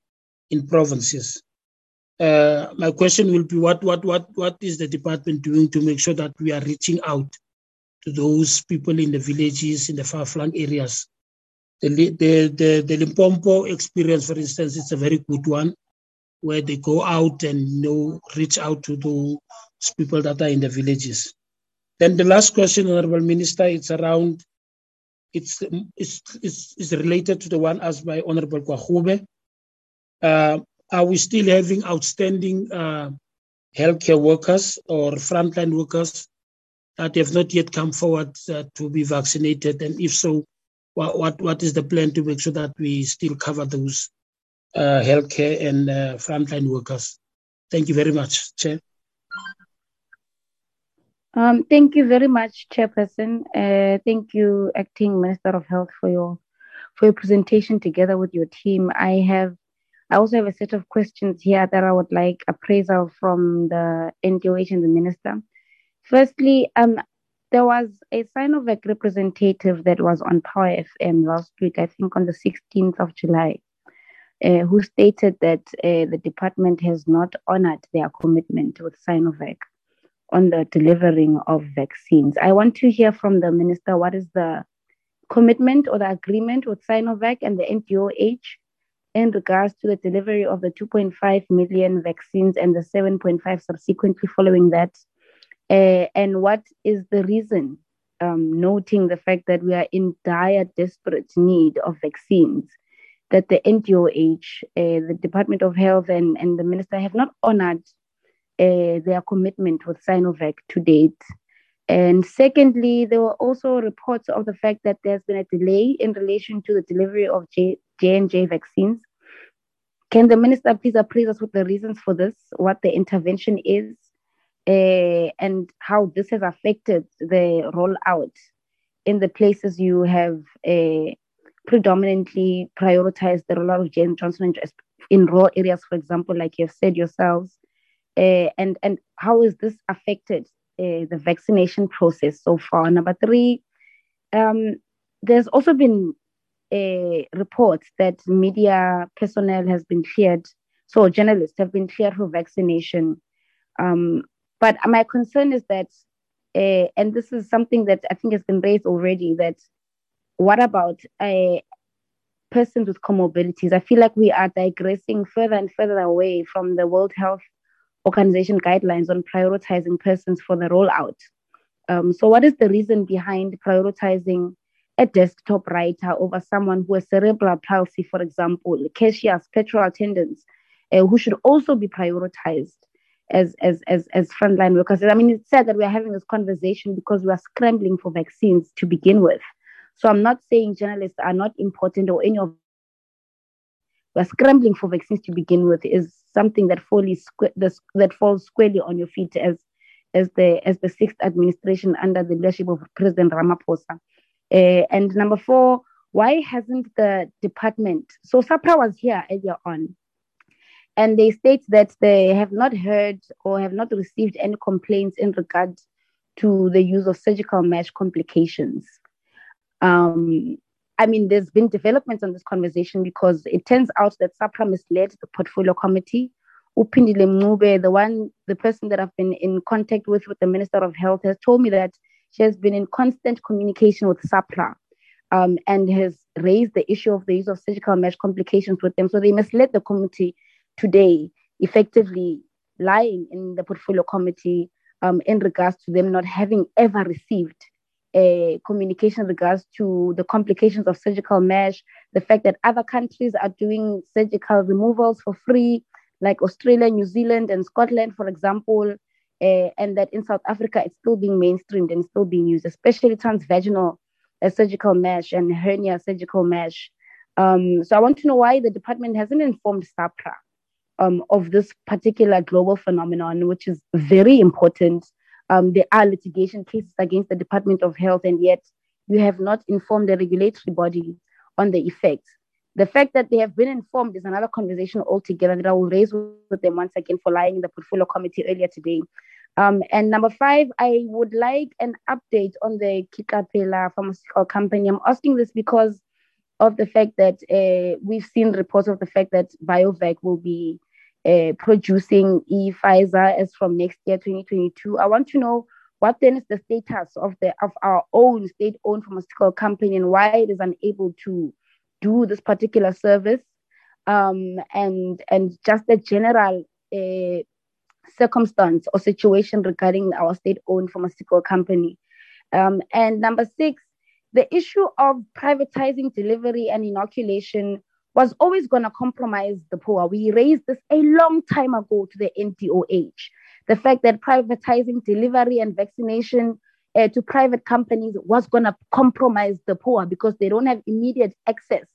in provinces. Uh, my question will be what, what, what, what is the department doing to make sure that we are reaching out to those people in the villages, in the far-flung areas. The, the, the, the Limpopo experience, for instance, is a very good one, where they go out and you know, reach out to those people that are in the villages. Then the last question, Honorable Minister, it's around, it's, it's, it's, it's related to the one asked by Honorable Gwarube. Uh, are we still having outstanding uh, healthcare workers or frontline workers that have not yet come forward uh, to be vaccinated? And if so, what, what, what is the plan to make sure that we still cover those uh, healthcare and uh, frontline workers? Thank you very much, Chair. Um, thank you very much, Chairperson. Uh, thank you, Acting Minister of Health, for your for your presentation together with your team. I have I also have a set of questions here that I would like appraisal from the NDOH and the Minister. Firstly, um, there was a Sinovac representative that was on Power FM last week, I think on the 16th of July, uh, who stated that uh, the department has not honored their commitment with Sinovac on the delivering of vaccines. I want to hear from the minister what is the commitment or the agreement with Sinovac and the NDOH in regards to the delivery of the 2.5 million vaccines and the 7.5 subsequently following that? Uh, and what is the reason, um, noting the fact that we are in dire, desperate need of vaccines, that the NDOH, uh, the Department of Health, and, and the Minister have not honored uh, their commitment with Sinovac to date? And secondly, there were also reports of the fact that there's been a delay in relation to the delivery of J- J&J vaccines. Can the minister please appraise us with the reasons for this, what the intervention is, uh, and how this has affected the rollout in the places you have uh, predominantly prioritized the rollout of Jane Johnson in rural areas, for example, like you have said yourselves, uh, and and how has this affected uh, the vaccination process so far? Number three, um, there's also been a report that media personnel has been cleared, so journalists have been cleared for vaccination. Um, but my concern is that, and this is something that I think has been raised already, that what about persons with comorbidities? I feel like we are digressing further and further away from the World Health Organization guidelines on prioritizing persons for the rollout. Um, so, what is the reason behind prioritizing a desktop writer over someone who has cerebral palsy, for example, cashiers, petrol attendants, uh, who should also be prioritized as, as, as, as frontline workers. I mean, it's sad that we are having this conversation because we are scrambling for vaccines to begin with. So I'm not saying journalists are not important or any of we're scrambling for vaccines to begin with is something that falls that falls squarely on your feet as as the as the sixth administration under the leadership of President Ramaphosa. Uh, and number four, why hasn't the department? So SAHPRA was here earlier on, and they state that they have not heard or have not received any complaints in regard to the use of surgical mesh complications. Um, I mean, there's been developments on this conversation because it turns out that SAHPRA misled the portfolio committee. Upindile Mncube, the one, the person that I've been in contact with, with the Minister of Health, has told me that she has been in constant communication with SAHPRA um, and has raised the issue of the use of surgical mesh complications with them. So they misled the committee today, effectively lying in the portfolio committee um, in regards to them not having ever received a communication regards to the complications of surgical mesh, the fact that other countries are doing surgical removals for free, like Australia, New Zealand, and Scotland, for example, uh, and that in South Africa it's still being mainstreamed and still being used, especially transvaginal uh, surgical mesh and hernia surgical mesh. Um, so I want to know why the department hasn't informed SAHPRA um, of this particular global phenomenon, which is very important. Um, there are litigation cases against the Department of Health, and yet you have not informed the regulatory body on the effects. The fact that they have been informed is another conversation altogether that I will raise with them once again for lying in the portfolio committee earlier today. Um, and number five, I would like an update on the Ketlaphela pharmaceutical company. I'm asking this because of the fact that uh, we've seen reports of the fact that BioVac will be uh, producing e Pfizer as from next year, 2022. I want to know what then is the status of the of our own state-owned pharmaceutical company and why it is unable to do this particular service, um, and and just the general uh, circumstance or situation regarding our state-owned pharmaceutical company. Um, and number six, the issue of privatizing delivery and inoculation was always going to compromise the poor. We raised this a long time ago to the NDOH. The fact that privatizing delivery and vaccination uh, to private companies was going to compromise the poor because they don't have immediate access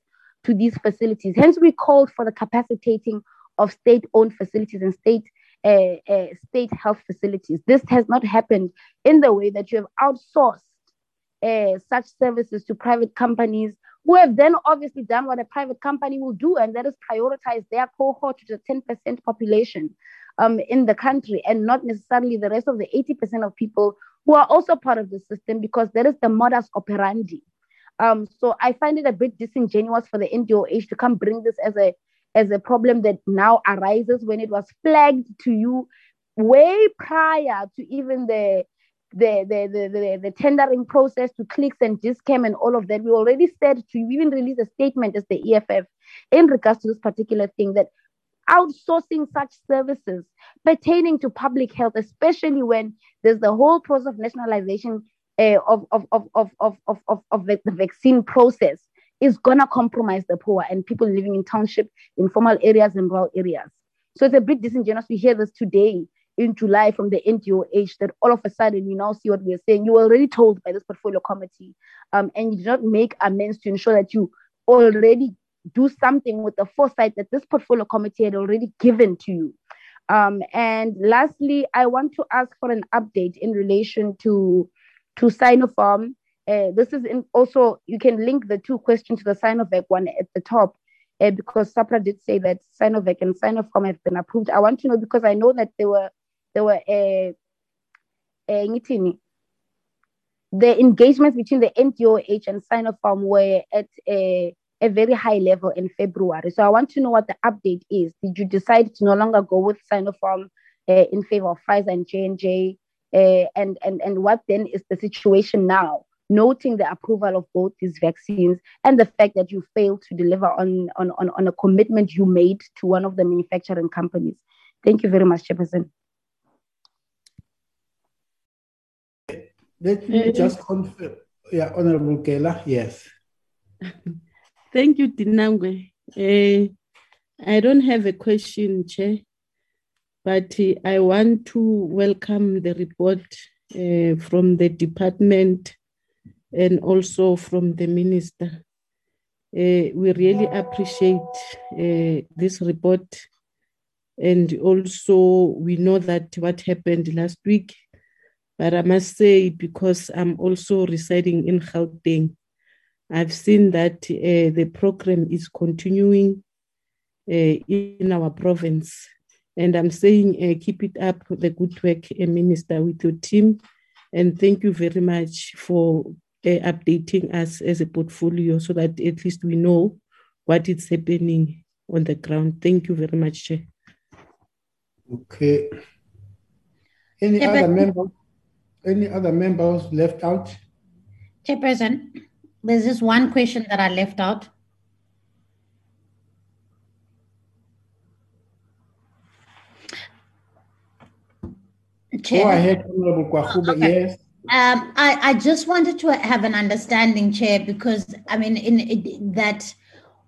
to these facilities. Hence, we called for the capacitating of state-owned facilities and state uh, uh, state health facilities. This has not happened in the way that you have outsourced uh, such services to private companies who have then obviously done what a private company will do, and that is prioritize their cohort to the 10% population um, in the country and not necessarily the rest of the 80% of people who are also part of the system because that is the modus operandi. Um, so I find it a bit disingenuous for the NDOH to come bring this as a as a problem that now arises when it was flagged to you way prior to even the the, the, the, the, tendering process to Clicks and Dis-Chem and all of that. We already said to even release a statement as the EFF in regards to this particular thing that outsourcing such services pertaining to public health, especially when there's the whole process of nationalization uh, of, of, of, of, of, of, of the vaccine process is going to compromise the poor and people living in township, informal areas and rural areas. So it's a bit disingenuous. to hear this today in July from the NDOH that all of a sudden you now see what we're saying. You were already told by this portfolio committee, um, and you did not make amends to ensure that you already do something with the foresight that this portfolio committee had already given to you. Um, and lastly, I want to ask for an update in relation to to Sinopharm uh, this is in also, you can link the two questions to the Sinovac one at the top, uh, because SAHPRA did say that Sinovac and Sinopharm have been approved. I want to know because I know that there were, there were a, a the engagements between the NDOH and Sinopharm were at a, a very high level in February. So I want to know what the update is. Did you decide to no longer go with Sinopharm uh, in favor of Pfizer and J&J? Uh, and, and, and what then is the situation now? noting the approval of both these vaccines and the fact that you failed to deliver on, on, on, on a commitment you made to one of the manufacturing companies. Thank you very much, Chairperson. Let me uh, just confirm. Yeah, Honorable Kela, yes. Thank you, Dinangwe. Uh, I don't have a question, Chair, but uh, I want to welcome the report uh, from the department and also from the minister. We really appreciate this report. And also, we know that what happened last week. But I must say, because I'm also residing in Gauteng, I've seen that uh, the program is continuing uh, in our province. And I'm saying, uh, keep it up, the good work, uh, Minister, with your team. And thank you very much for uh, updating us as a portfolio so that at least we know what is happening on the ground. Thank you very much, Chair. Okay. Any other members? Any other members left out? Chairperson, there's just one question that I left out. Chair. Go ahead, Honorable Gwarube. Okay. Yes. Um, I, I just wanted to have an understanding, Chair, because I mean, in, in that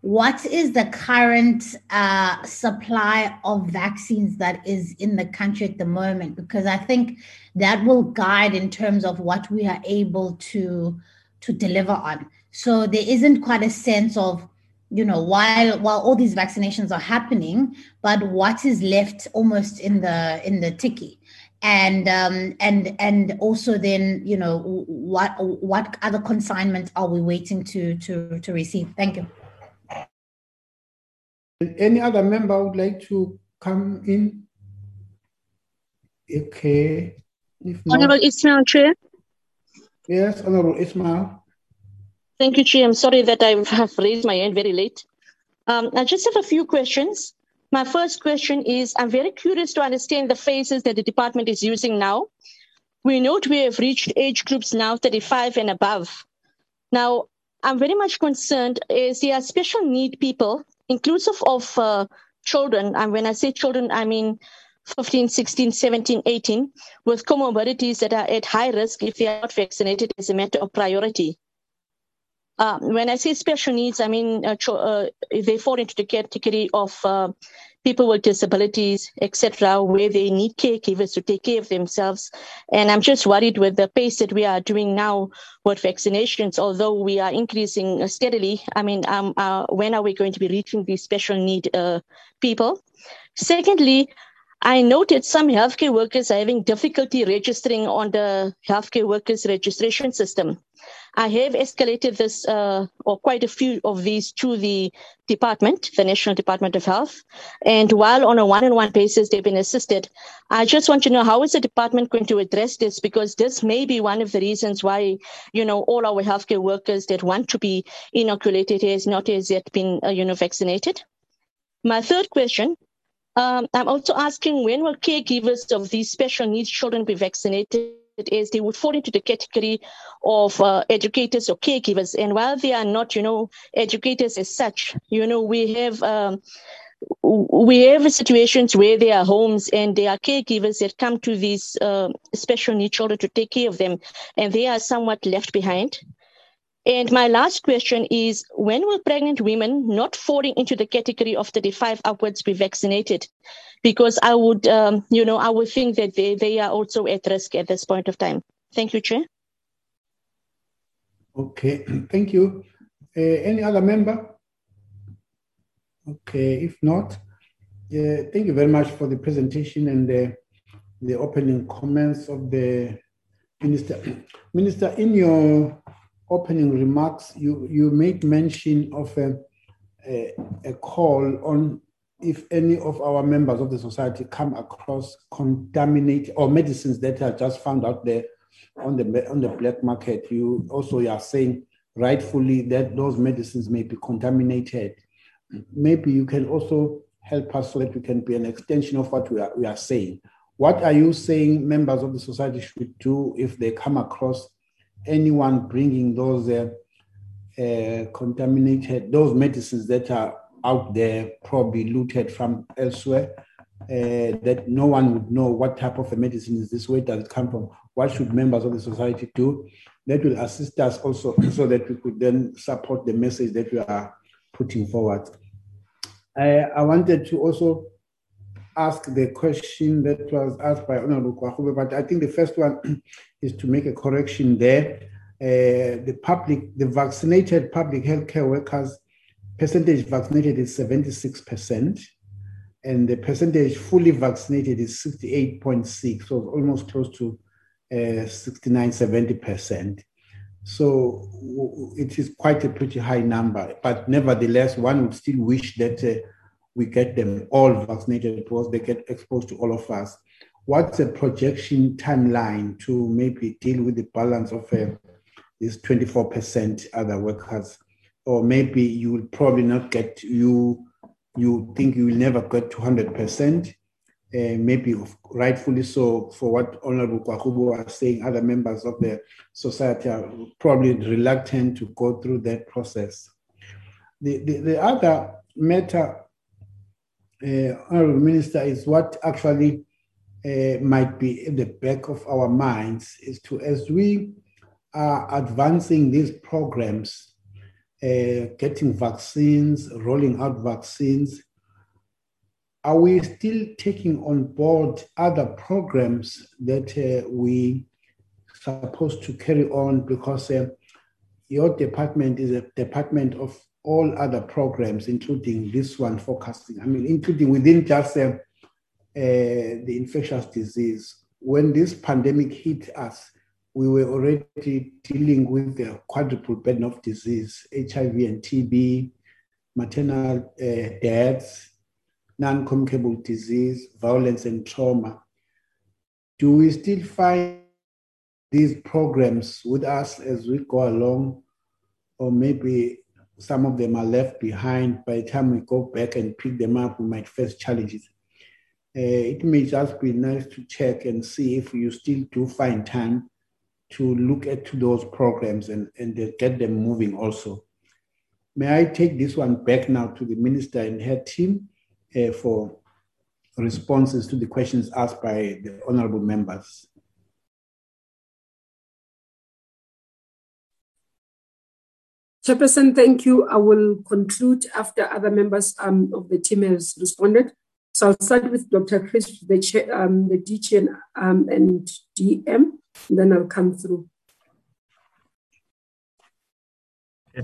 what is the current uh, supply of vaccines that is in the country at the moment? Because I think that will guide in terms of what we are able to to deliver on. So there isn't quite a sense of you know while while all these vaccinations are happening but what is left almost in the in the tiki and um, and and also then you know what what other consignment are we waiting to to to receive thank you any other member would like to come in? Okay. If not, honorable ismail chair. Yes honorable ismail. Thank you chair. I'm sorry that i have raised my hand very late. Um, i just have a few questions. My first question is I'm very curious to understand the phases that the department is using now. we note we have reached age groups now 35 and above. Now, I'm very much concerned is there are special need people, inclusive of uh, children. And when I say children, I mean 15, 16, 17, 18, with comorbidities that are at high risk if they are not vaccinated as a matter of priority. Uh, when I say special needs, I mean uh, uh, they fall into the category of uh, people with disabilities, etc., where they need caregivers to take care of themselves. And I'm just worried with the pace that we are doing now with vaccinations, although we are increasing steadily. I mean, um, uh, when are we going to be reaching these special need uh, people? Secondly, I noted some healthcare workers are having difficulty registering on the healthcare workers registration system. I have escalated this, uh, or quite a few of these, to the department, the National Department of Health. And while on a one-on-one basis they've been assisted, I just want to know how is the department going to address this? Because this may be one of the reasons why, you know, all our healthcare workers that want to be inoculated has not as yet been, uh, you know, vaccinated. My third question um, I'm also asking when will caregivers of these special needs children be vaccinated? As they would fall into the category of uh, educators or caregivers, and while they are not, you know, educators as such, you know, we have um, we have situations where there are homes and there are caregivers that come to these uh, special needs children to take care of them, and they are somewhat left behind. And my last question is when will pregnant women not falling into the category of 35 upwards be vaccinated? Because I would, um, you know, I would think that they, they are also at risk at this point of time. Thank you, Chair. Okay, thank you. Uh, any other member? Okay, if not, uh, thank you very much for the presentation and the, the opening comments of the minister. Minister, in your opening remarks, you, you made mention of a, a, a, call on if any of our members of the society come across contaminated or medicines that are just found out there on the on the black market. You also are saying rightfully that those medicines may be contaminated. Maybe you can also help us so that we can be an extension of what we are, we are saying. What are you saying members of the society should do if they come across anyone bringing those uh, uh, contaminated, those medicines that are out there, probably looted from elsewhere, uh, that no one would know what type of a medicine is this, where does it come from, what should members of the society do? That will assist us also so that we could then support the message that we are putting forward. I, I wanted to also ask the question that was asked by Honorable but I think the first one is to make a correction there. Uh, the public, the vaccinated public healthcare workers percentage vaccinated is 76%, and the percentage fully vaccinated is 68.6, so almost close to uh, 69, 70%. So it is quite a pretty high number, but nevertheless, one would still wish that uh, we get them all vaccinated because they get exposed to all of us. What's the projection timeline to maybe deal with the balance of uh, these 24% other workers? Or maybe you will probably not get, you you think you will never get to 100%, uh, maybe rightfully so for what Honorable Gwarube was saying, other members of the society are probably reluctant to go through that process. The, the, the other matter uh, Honorable Minister, is what actually uh, might be in the back of our minds is to, as we are advancing these programs, uh, getting vaccines, rolling out vaccines, are we still taking on board other programs that uh, we supposed to carry on? Because uh, your department is a department of all other programs, including this one focusing, I mean, including within just uh, the infectious disease. When this pandemic hit us, we were already dealing with the quadruple burden of disease, HIV and TB, maternal uh, deaths, non-communicable disease, violence and trauma. Do we still find these programs with us as we go along? Or maybe some of them are left behind. By the time we go back and pick them up, we might face challenges. Uh, it may just be nice to check and see if you still do find time to look at those programs and, and get them moving also. May I take this one back now to the minister and her team uh, for responses to the questions asked by the honorable members. Chairperson, thank you. I will conclude after other members um, of the team has responded. So I'll start with Dr. Crisp, the, um, the DG um, and DM, and then I'll come through.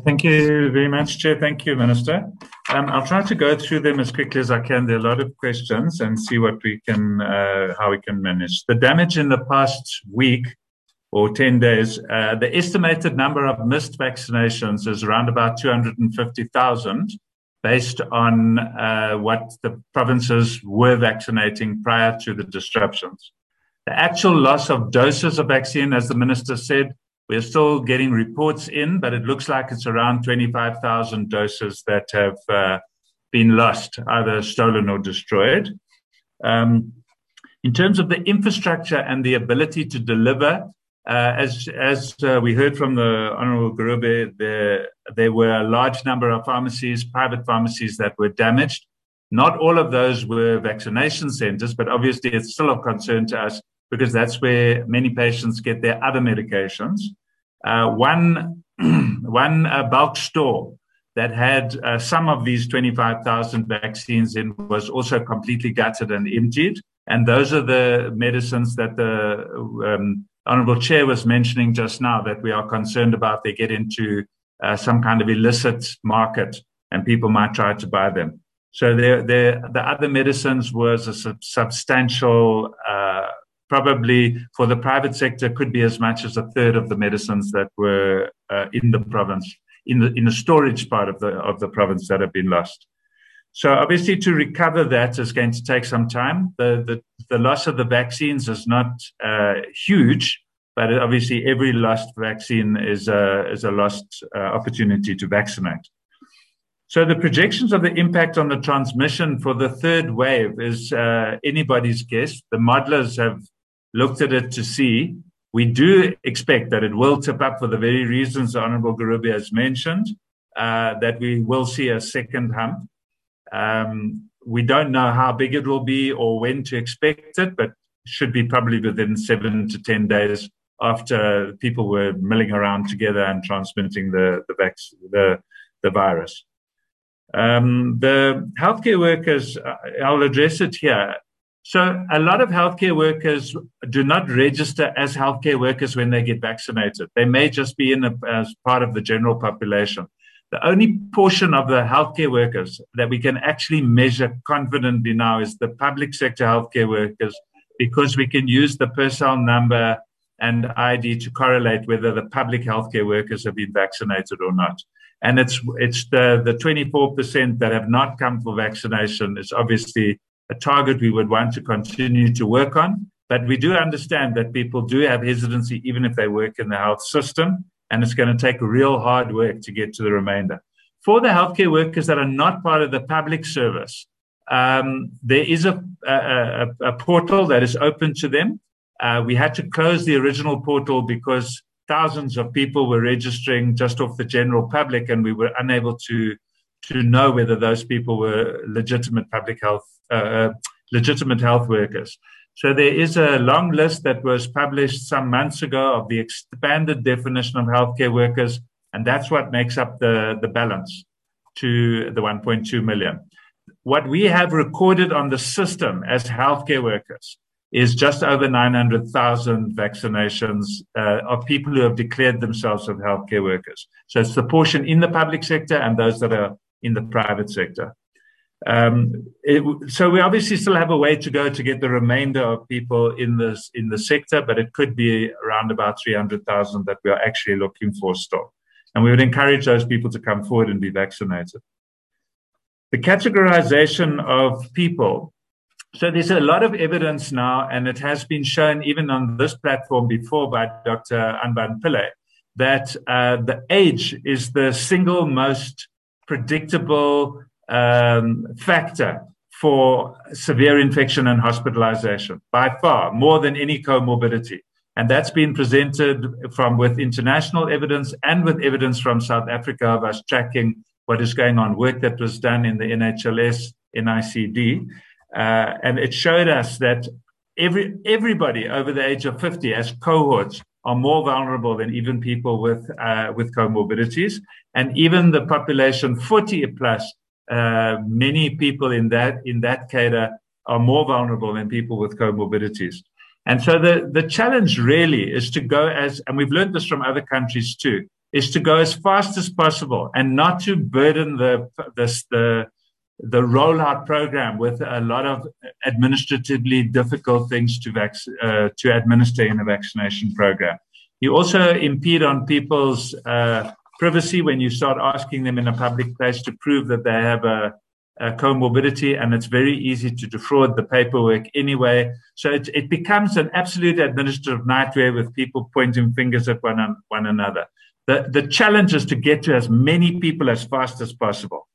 Thank you very much, Chair. Thank you, Minister. Um, I'll try to go through them as quickly as I can. There are a lot of questions and see what we can, uh, how we can manage. The damage in the past week or 10 days, uh, the estimated number of missed vaccinations is around about 250,000 based on uh, what the provinces were vaccinating prior to the disruptions. The actual loss of doses of vaccine, as the minister said, we're still getting reports in, but it looks like it's around 25,000 doses that have uh, been lost, either stolen or destroyed. Um, in terms of the infrastructure and the ability to deliver, uh, as as uh, we heard from the Honourable Gwarube, there, there were a large number of pharmacies, private pharmacies that were damaged. Not all of those were vaccination centres, but obviously it's still of concern to us because that's where many patients get their other medications. Uh, one one uh, bulk store that had uh, some of these 25,000 vaccines in was also completely gutted and emptied. And those are the medicines that the um, Honorable Chair was mentioning just now that we are concerned about. They get into uh, some kind of illicit market and people might try to buy them. So the the other medicines was a sub- substantial uh, probably for the private sector could be as much as a third of the medicines that were uh, in the province in the in the storage part of the of the province that have been lost. So obviously to recover that is going to take some time. The the, the loss of the vaccines is not uh, huge, but obviously every lost vaccine is a is a lost uh, opportunity to vaccinate. So the projections of the impact on the transmission for the third wave is uh, anybody's guess. The modelers have looked at it to see. We do expect that it will tip up for the very reasons the Honorable Gwarube has mentioned, uh, that we will see a second hump. Um, we don't know how big it will be or when to expect it, but should be probably within seven to 10 days after people were milling around together and transmitting the, the, vac- the, the virus. Um, the healthcare workers, uh, I'll address it here. So a lot of healthcare workers do not register as healthcare workers when they get vaccinated. They may just be in a, as part of the general population. The only portion of the healthcare workers that we can actually measure confidently now is the public sector healthcare workers because we can use the personnel number and ID to correlate whether the public healthcare workers have been vaccinated or not. And it's it's the the 24% that have not come for vaccination is obviously a target we would want to continue to work on. But we do understand that people do have hesitancy, even if they work in the health system, and it's going to take real hard work to get to the remainder. For the healthcare workers that are not part of the public service, um, there is a, a, a, portal that is open to them. Uh, we had to close the original portal because thousands of people were registering just off the general public, and we were unable to to know whether those people were legitimate public health, uh, uh, legitimate health workers. So there is a long list that was published some months ago of the expanded definition of healthcare workers, and that's what makes up the, the balance to the 1.2 million. What we have recorded on the system as healthcare workers is just over 900,000 vaccinations uh, of people who have declared themselves as healthcare workers. So it's the portion in the public sector and those that are in the private sector. Um, it, so we obviously still have a way to go to get the remainder of people in this in the sector, but it could be around about 300,000 that we are actually looking for still. And we would encourage those people to come forward and be vaccinated. The categorization of people. So there's a lot of evidence now, and it has been shown even on this platform before by Dr. Anban Pillay, that uh, the age is the single most predictable um, factor for severe infection and hospitalization by far more than any comorbidity. And that's been presented from with international evidence and with evidence from South Africa of us tracking what is going on, work that was done in the NHLS, NICD. Uh, and it showed us that every, everybody over the age of 50 as cohorts are more vulnerable than even people with, uh, with comorbidities. And even the population 40 plus, uh, many people in that, in that cadre are more vulnerable than people with comorbidities. And so the, the challenge really is to go as, and we've learned this from other countries too, is to go as fast as possible and not to burden the, the, the, the rollout program with a lot of administratively difficult things to, vac- uh, to administer in a vaccination program. You also impede on people's uh, privacy when you start asking them in a public place to prove that they have a, a comorbidity, and it's very easy to defraud the paperwork anyway. So it, it becomes an absolute administrative nightmare with people pointing fingers at one, one another. The, the challenge is to get to as many people as fast as possible.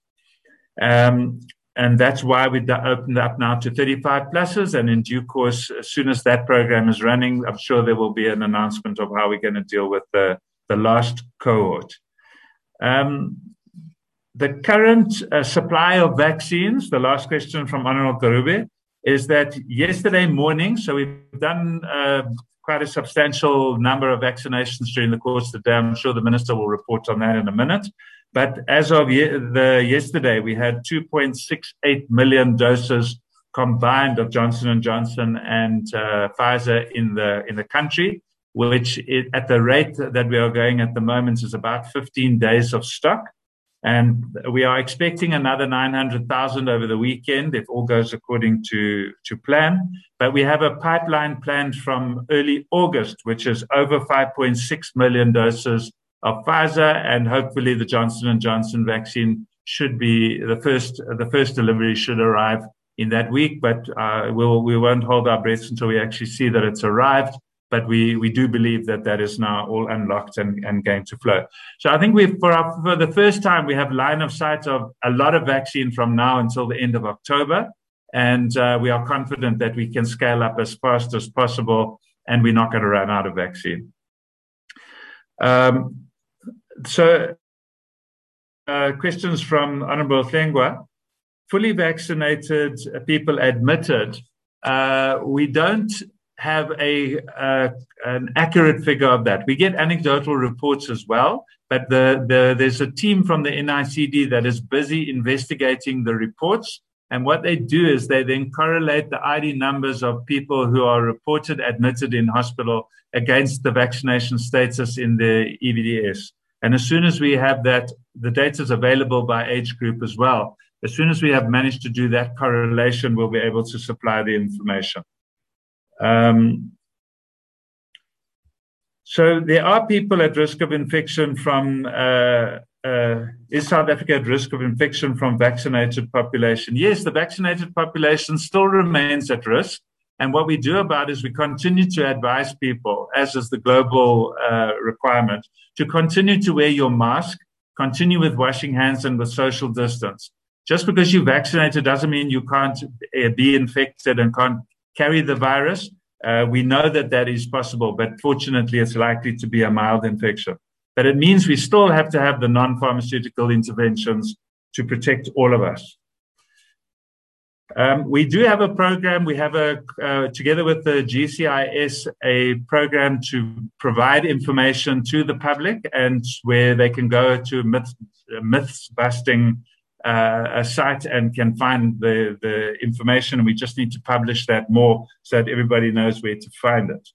Um, and that's why we've opened up now to 35 pluses. And in due course, as soon as that program is running, I'm sure there will be an announcement of how we're going to deal with the, the last cohort. Um, the current uh, supply of vaccines, the last question from Honorable Gwarube, is that yesterday morning, so we've done uh, quite a substantial number of vaccinations during the course of the day. I'm sure the minister will report on that in a minute. But as of ye- the yesterday, we had 2.68 million doses combined of Johnson and Johnson and uh, Pfizer in the in the country, which at the rate that we are going at the moment is about 15 days of stock. And we are expecting another 900,000 over the weekend if all goes according to, to plan. But we have a pipeline planned from early August, which is over 5.6 million doses of Pfizer, and hopefully the Johnson and Johnson vaccine should be the first. The first delivery should arrive in that week, but uh, we'll, we won't hold our breaths until we actually see that it's arrived. But we, we do believe that that is now all unlocked and, and going to flow. So I think we for, our, for the first time we have line of sight of a lot of vaccine from now until the end of October, and uh, we are confident that we can scale up as fast as possible, and we're not going to run out of vaccine. Um, so, uh, questions from Honorable Thengwa. Fully vaccinated people admitted, uh, we don't have a uh, an accurate figure of that. We get anecdotal reports as well, but the, the there's a team from the NICD that is busy investigating the reports. And what they do is they then correlate the ID numbers of people who are reported admitted in hospital against the vaccination status in the EVDS. And as soon as we have that, the data is available by age group as well. As soon as we have managed to do that correlation, we'll be able to supply the information. Um, so there are people at risk of infection from, uh, uh, is South Africa at risk of infection from vaccinated population? Yes, the vaccinated population still remains at risk. And what we do about is we continue to advise people, as is the global uh, requirement, to continue to wear your mask, continue with washing hands and with social distance. Just because you're vaccinated doesn't mean you can't uh, be infected and can't carry the virus. Uh, we know that that is possible, but fortunately, it's likely to be a mild infection. But it means we still have to have the non pharmaceutical interventions to protect all of us. Um, we do have a program. We have a, uh, together with the GCIS, a program to provide information to the public and where they can go to myth, myths busting uh, a site and can find the, the information. We just need to publish that more so that everybody knows where to find it.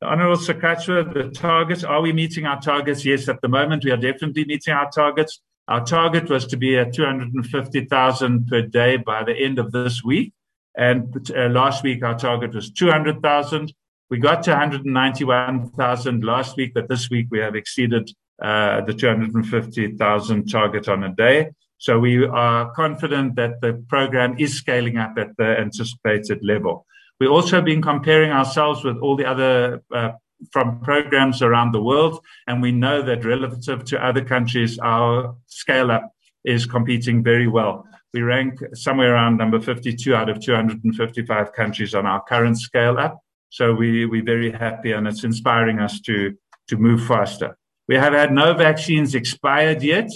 The Honorable the targets, are we meeting our targets? Yes, at the moment we are definitely meeting our targets. Our target was to be at 250,000 per day by the end of this week. And uh, last week, our target was 200,000. We got to 191,000 last week, but this week we have exceeded uh, the 250,000 target on a day. So we are confident that the program is scaling up at the anticipated level. We've also been comparing ourselves with all the other uh, from programs around the world. And we know that relative to other countries, our scale up is competing very well. We rank somewhere around number 52 out of 255 countries on our current scale up. So we, we're very happy and it's inspiring us to, to move faster. We have had no vaccines expired yet.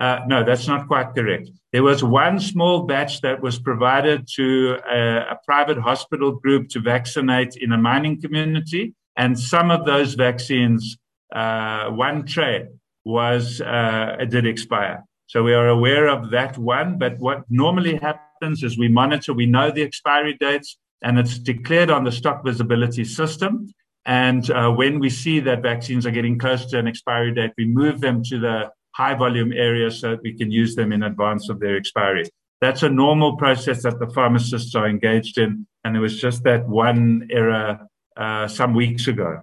Uh, no, that's not quite correct. There was one small batch that was provided to a, a, private hospital group to vaccinate in a mining community, and some of those vaccines, uh, one tray was uh, did expire. So we are aware of that one. But what normally happens is we monitor, we know the expiry dates, and it's declared on the stock visibility system. And uh, when we see that vaccines are getting close to an expiry date, we move them to the high volume areas so that we can use them in advance of their expiry. That's a normal process that the pharmacists are engaged in. And there was just that one error uh, some weeks ago.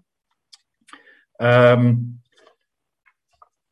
Um,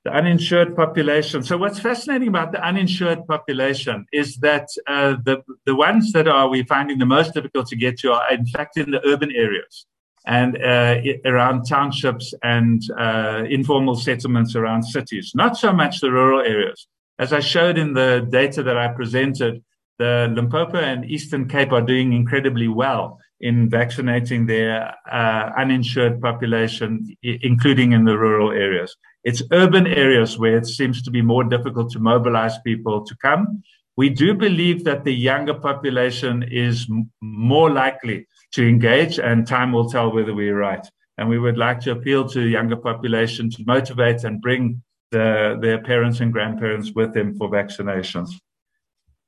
the uninsured population. So what's fascinating about the uninsured population is that uh, the the ones that are we finding the most difficult to get to are in fact in the urban areas and uh, around townships and uh, informal settlements around cities, not so much the rural areas. As I showed in the data that I presented, the Limpopo and Eastern Cape are doing incredibly well in vaccinating their uh, uninsured population, I- including in the rural areas. It's urban areas where it seems to be more difficult to mobilize people to come. We do believe that the younger population is m- more likely to engage, and time will tell whether we're right. And we would like to appeal to the younger population to motivate and bring the, their parents and grandparents with them for vaccinations.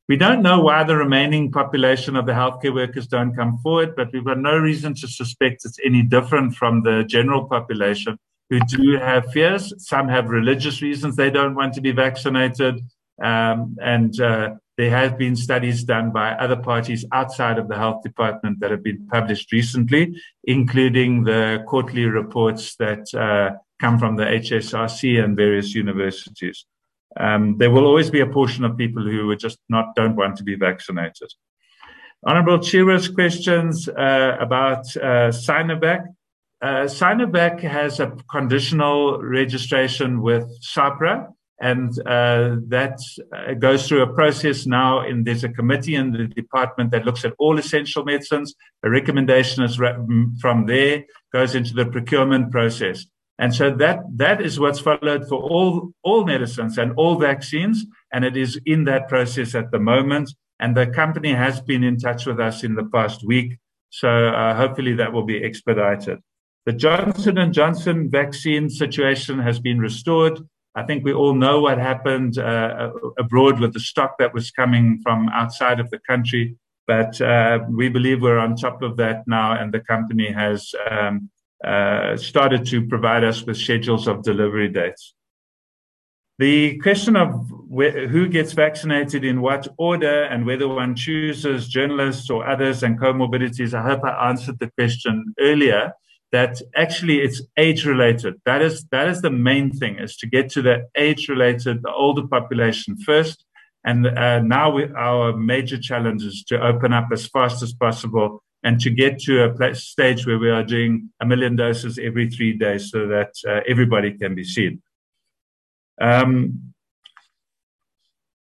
We don't know why the remaining population of the healthcare workers don't come forward, but we've got no reason to suspect it's any different from the general population who do have fears. Some have religious reasons they don't want to be vaccinated. Um, and uh, there have been studies done by other parties outside of the health department that have been published recently, including the quarterly reports that uh, come from the HSRC and various universities. Um, there will always be a portion of people who just not don't want to be vaccinated. Honorable Chair's questions uh, about uh, Sinovac. Uh, Sinovac has a conditional registration with SAHPRA, and uh, that uh, goes through a process now. And there's a committee in the department that looks at all essential medicines. A recommendation is from there goes into the procurement process. And so that, that is what's followed for all, all medicines and all vaccines. And it is in that process at the moment. And the company has been in touch with us in the past week. So uh, hopefully that will be expedited. The Johnson and Johnson vaccine situation has been restored. I think we all know what happened uh, abroad with the stock that was coming from outside of the country. But uh, we believe we're on top of that now, and the company has um, uh, started to provide us with schedules of delivery dates. The question of where, who gets vaccinated in what order and whether one chooses journalists or others and comorbidities, I hope I answered the question earlier that actually it's age related. That is, that is the main thing is to get to the age related, the older population first. And uh, now we, our major challenge is to open up as fast as possible and to get to a stage where we are doing a million doses every three days so that uh, everybody can be seen. Um,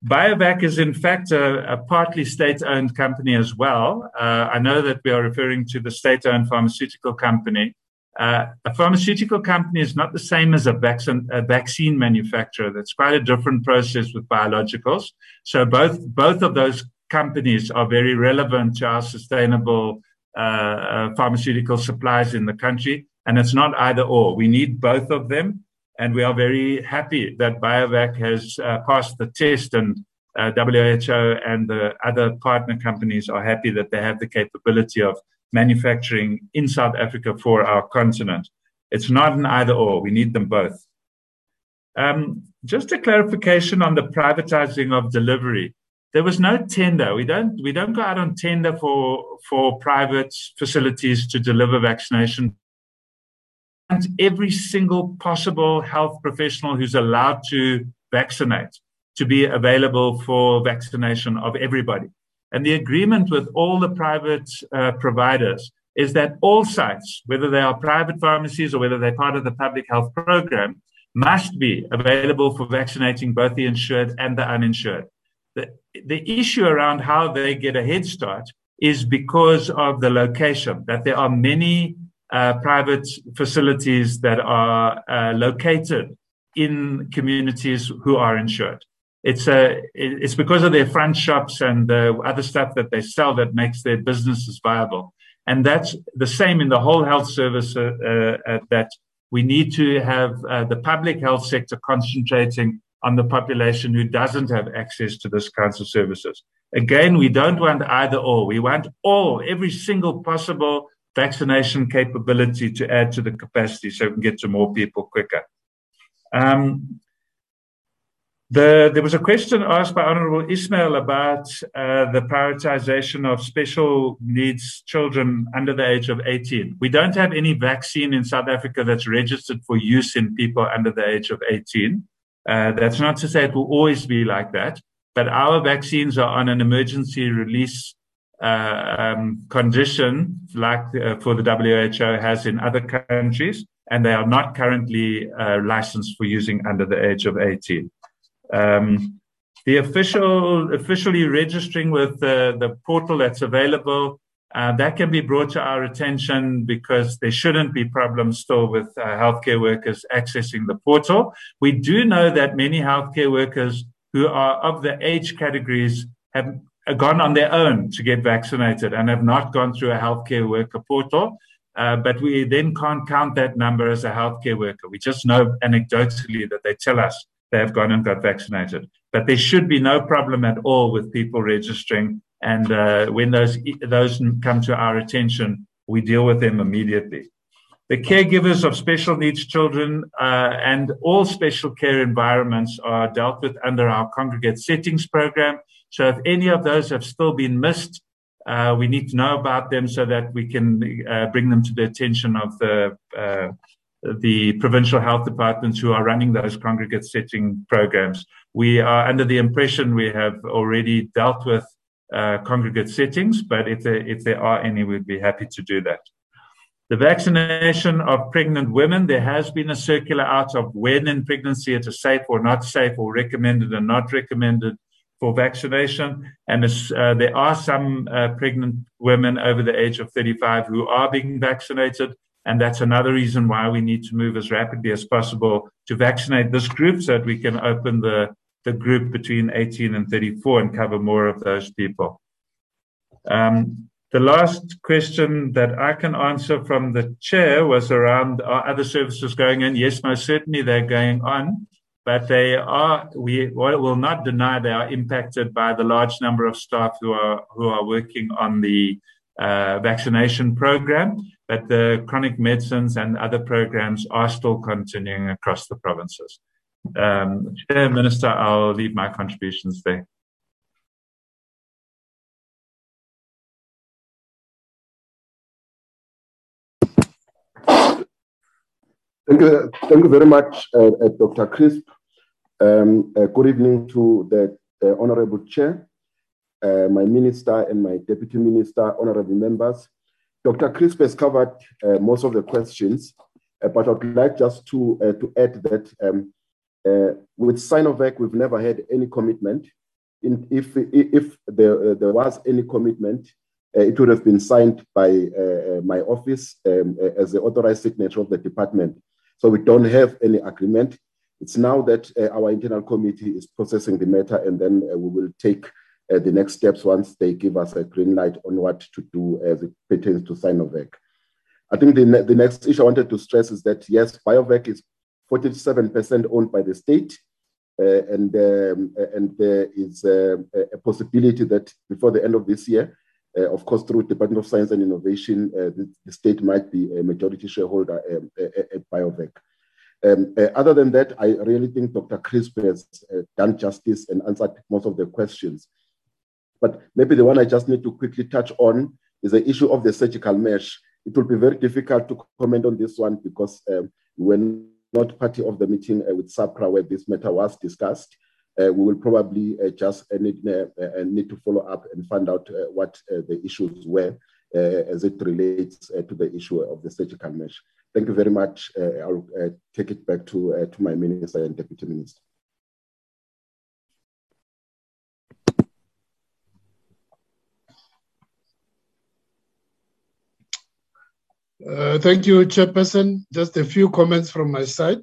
BioVac is in fact a, a partly state-owned company as well. Uh, I know that we are referring to the state-owned pharmaceutical company. Uh, a pharmaceutical company is not the same as a vaccine, a vaccine manufacturer. That's quite a different process with biologicals. So both both of those companies are very relevant to our sustainable uh, uh, pharmaceutical supplies in the country. And it's not either or. We need both of them. And we are very happy that BioVac has uh, passed the test and uh, WHO and the other partner companies are happy that they have the capability of manufacturing in South Africa for our continent. It's not an either or. We need them both. Um, just a clarification on the privatizing of delivery there was no tender. We don't we don't go out on tender for for private facilities to deliver vaccination. And every single possible health professional who's allowed to vaccinate to be available for vaccination of everybody. And the agreement with all the private uh, providers is that all sites, whether they are private pharmacies or whether they're part of the public health program, must be available for vaccinating both the insured and the uninsured. The, the issue around how they get a head start is because of the location, that there are many uh, private facilities that are uh, located in communities who are insured. It's a, it's because of their front shops and the other stuff that they sell that makes their businesses viable. And that's the same in the whole health service uh, uh, that we need to have uh, the public health sector concentrating on the population who doesn't have access to this kinds of services. Again, we don't want either or. We want all, every single possible vaccination capability to add to the capacity so we can get to more people quicker. Um, the, there was a question asked by Honorable Ismail about uh, the prioritization of special needs children under the age of 18. We don't have any vaccine in South Africa that's registered for use in people under the age of 18. Uh, that's not to say it will always be like that, but our vaccines are on an emergency release uh, um, condition, like uh, for the WHO has in other countries, and they are not currently uh, licensed for using under the age of 18. Um, the official, officially registering with the, the portal that's available, uh, that can be brought to our attention because there shouldn't be problems still with uh, healthcare workers accessing the portal. We do know that many healthcare workers who are of the age categories have gone on their own to get vaccinated and have not gone through a healthcare worker portal. Uh, but we then can't count that number as a healthcare worker. We just know anecdotally that they tell us they have gone and got vaccinated. But there should be no problem at all with people registering. And uh, when those those come to our attention, we deal with them immediately. The caregivers of special needs children uh, and all special care environments are dealt with under our congregate settings program. So if any of those have still been missed, uh, we need to know about them so that we can uh, bring them to the attention of the uh, the provincial health departments who are running those congregate setting programs. We are under the impression we have already dealt with uh, congregate settings, but if there, if there are any, we'd be happy to do that. The vaccination of pregnant women, there has been a circular out of when in pregnancy it is safe or not safe or recommended and not recommended for vaccination. And uh, there are some uh, pregnant women over the age of 35 who are being vaccinated. And that's another reason why we need to move as rapidly as possible to vaccinate this group so that we can open the, the group between 18 and 34 and cover more of those people. Um, the last question that I can answer from the chair was around are other services going in? Yes, most certainly they're going on, but they are, we will not deny they are impacted by the large number of staff who are, who are working on the uh, vaccination program but the chronic medicines and other programs are still continuing across the provinces. Um, Chair Minister, I'll leave my contributions there. Thank you, thank you very much, uh, uh, Dr. Crisp. Um, uh, good evening to the Honorable Chair, uh, my Minister and my Deputy Minister, honorable members, Dr. Crisp has covered uh, most of the questions, uh, but I'd like just to, uh, to add that um, uh, with Sinovac, we've never had any commitment. In, if if there, uh, there was any commitment, uh, it would have been signed by my office um, as the authorized signature of the department. So we don't have any agreement. It's now that our internal committee is processing the matter, and then we will take the next steps once they give us a green light on what to do as it pertains to Sinovac. I think the, ne- the next issue I wanted to stress is that yes, BioVac is 47% owned by the state. Uh, and um, and there is uh, a possibility that before the end of this year, uh, of course, through Department of Science and Innovation, uh, the, the, state might be a majority shareholder um, at BioVac. Um, uh, other than that, I really think Dr. Crisp has done justice and answered most of the questions. But maybe the one I just need to quickly touch on is the issue of the surgical mesh. It will be very difficult to comment on this one because um, we're not party of the meeting uh, with SAHPRA where this matter was discussed. Uh, we will probably uh, just uh, need, uh, uh, need, to follow up and find out what the issues were as it relates to the issue of the surgical mesh. Thank you very much. I'll take it back to, to my minister and deputy minister. Uh, thank you, Chairperson. Just a few comments from my side.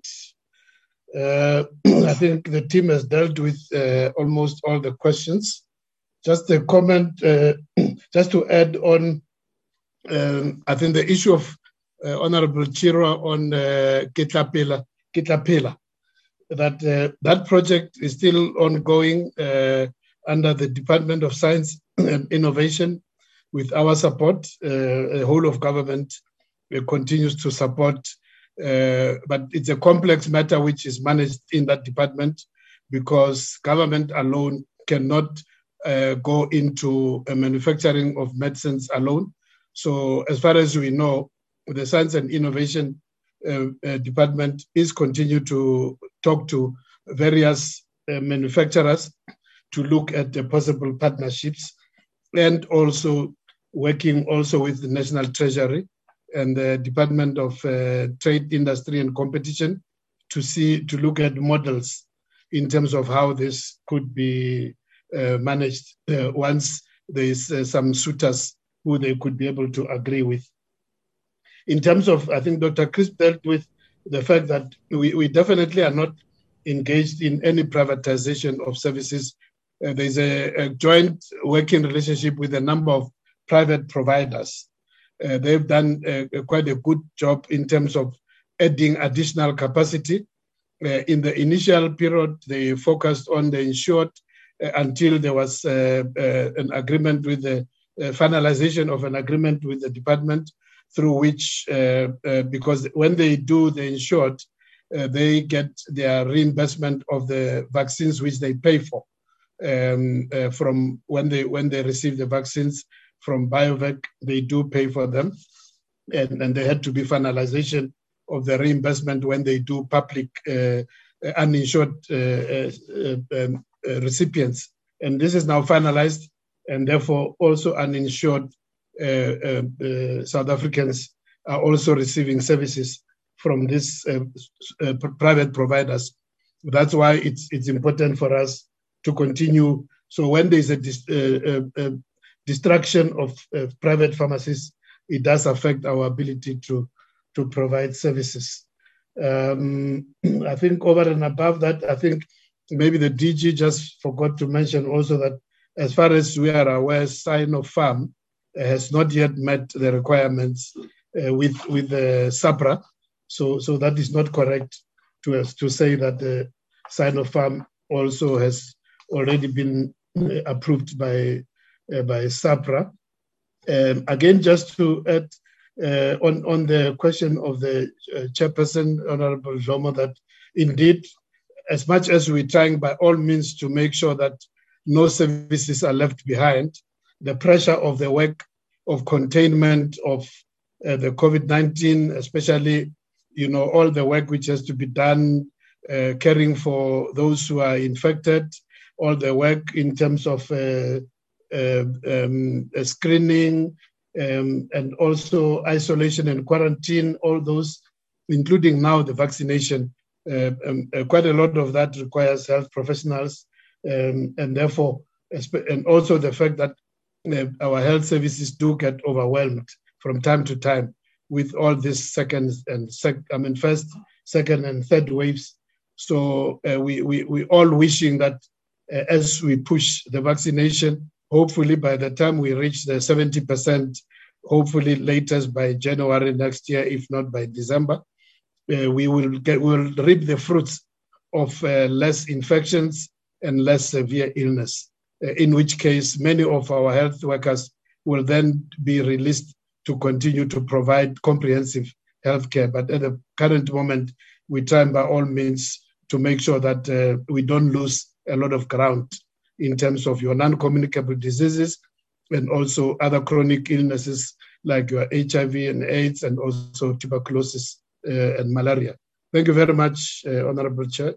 Uh, I think the team has dealt with uh, almost all the questions. Just a comment, uh, just to add on, um, I think the issue of uh, Honorable Chirwa on uh, Ketlaphela, Ketlaphela, that that project is still ongoing under the Department of Science and Innovation with our support. the whole of government continues to support uh, but it's a complex matter which is managed in that department because government alone cannot uh, go into manufacturing of medicines alone. So, as far as we know, the Science and Innovation uh, uh Department is continue to talk to various uh, manufacturers to look at the possible partnerships and also working also with the National Treasury and the Department of uh, Trade, Industry and Competition to see to look at models in terms of how this could be uh, managed uh, once there is uh, some suitors who they could be able to agree with. In terms of, I think Dr. Crisp dealt with the fact that we, we definitely are not engaged in any privatization of services. Uh, there's a, a joint working relationship with a number of private providers uh, they've done uh, quite a good job in terms of adding additional capacity. Uh, in the initial period, they focused on the insured uh, until there was uh, uh, an agreement with the finalization of an agreement with the department through which, because when they do the insured, they get their reimbursement of the vaccines which they pay for um, from when they when they receive the vaccines from BioVac, they do pay for them. And, and there had to be finalization of the reimbursement when they do public uh, uninsured uh, uh, um, uh, recipients. And this is now finalized, and therefore also uninsured uh, uh, South Africans are also receiving services from these private providers. That's why it's it's important for us to continue. So when there is a, destruction of uh, private pharmacies, it does affect our ability to, to provide services. Um, I think over and above that, I think maybe the DG just forgot to mention also that as far as we are aware, Sinopharm has not yet met the requirements uh, with with the SAHPRA. So, so that is not correct to us to say that the Sinopharm also has already been uh, approved by by SAHPRA. Um, again, just to add uh, on, on the question of the uh, chairperson, Honorable Dhlomo, that indeed, as much as we're trying by all means to make sure that no services are left behind, the pressure of the work of containment of uh, the COVID-19, especially, you know, all the work which has to be done, uh, caring for those who are infected, all the work in terms of uh, uh, um, screening, um, and also isolation and quarantine, all those, including now the vaccination. Uh, um, uh, quite a lot of that requires health professionals, um, and therefore, and also the fact that uh, our health services do get overwhelmed from time to time with all these second and sec- I mean first, second, and third waves. So uh, we we we all wishing that uh, as we push the vaccination, hopefully by the time we reach the 70%, hopefully latest by January next year, if not by December, uh, we will get will reap the fruits of uh, less infections and less severe illness. Uh, in which case, many of our health workers will then be released to continue to provide comprehensive health care. But at the current moment, we try by all means to make sure that uh, we don't lose a lot of ground in terms of your non-communicable diseases and also other chronic illnesses like your HIV and AIDS and also tuberculosis uh, and malaria. Thank you very much, uh, Honorable Chair.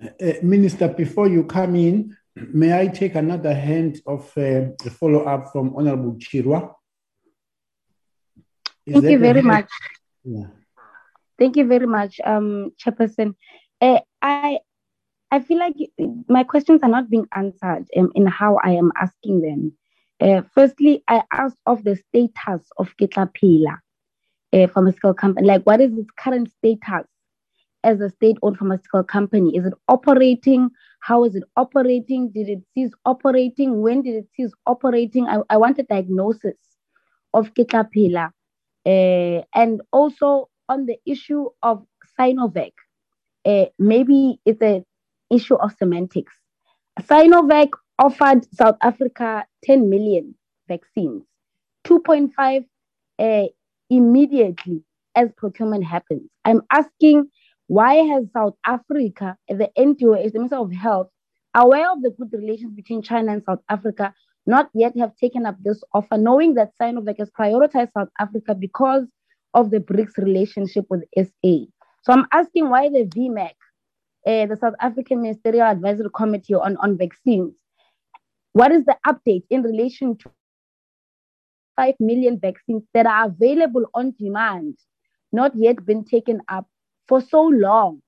Uh, Minister, before you come in, may I take another hand of uh, a follow-up from Honorable Chirwa? Is Thank you very much. Yeah. Thank you very much, um, Chairperson. Uh, I I feel like my questions are not being answered in, in how I am asking them. Uh, firstly, I asked of the status of Ketlaphela, a pharmaceutical company. Like, what is its current status as a state-owned pharmaceutical company? Is it operating? How is it operating? Did it cease operating? When did it cease operating? I, I want a diagnosis of Ketlaphela. Uh, and also on the issue of Sinovac, uh, maybe it's an issue of semantics. Sinovac offered South Africa 10 million vaccines, 2.5 uh, immediately as procurement happens. I'm asking why has South Africa, the NTO, the Minister of Health, aware of the good relations between China and South Africa, not yet have taken up this offer, knowing that Sinovac has prioritized South Africa because of the BRICS relationship with SA. So I'm asking why the VMAC, uh, the South African Ministerial Advisory Committee on, on Vaccines, what is the update in relation to 5 million vaccines that are available on demand, not yet been taken up for so long?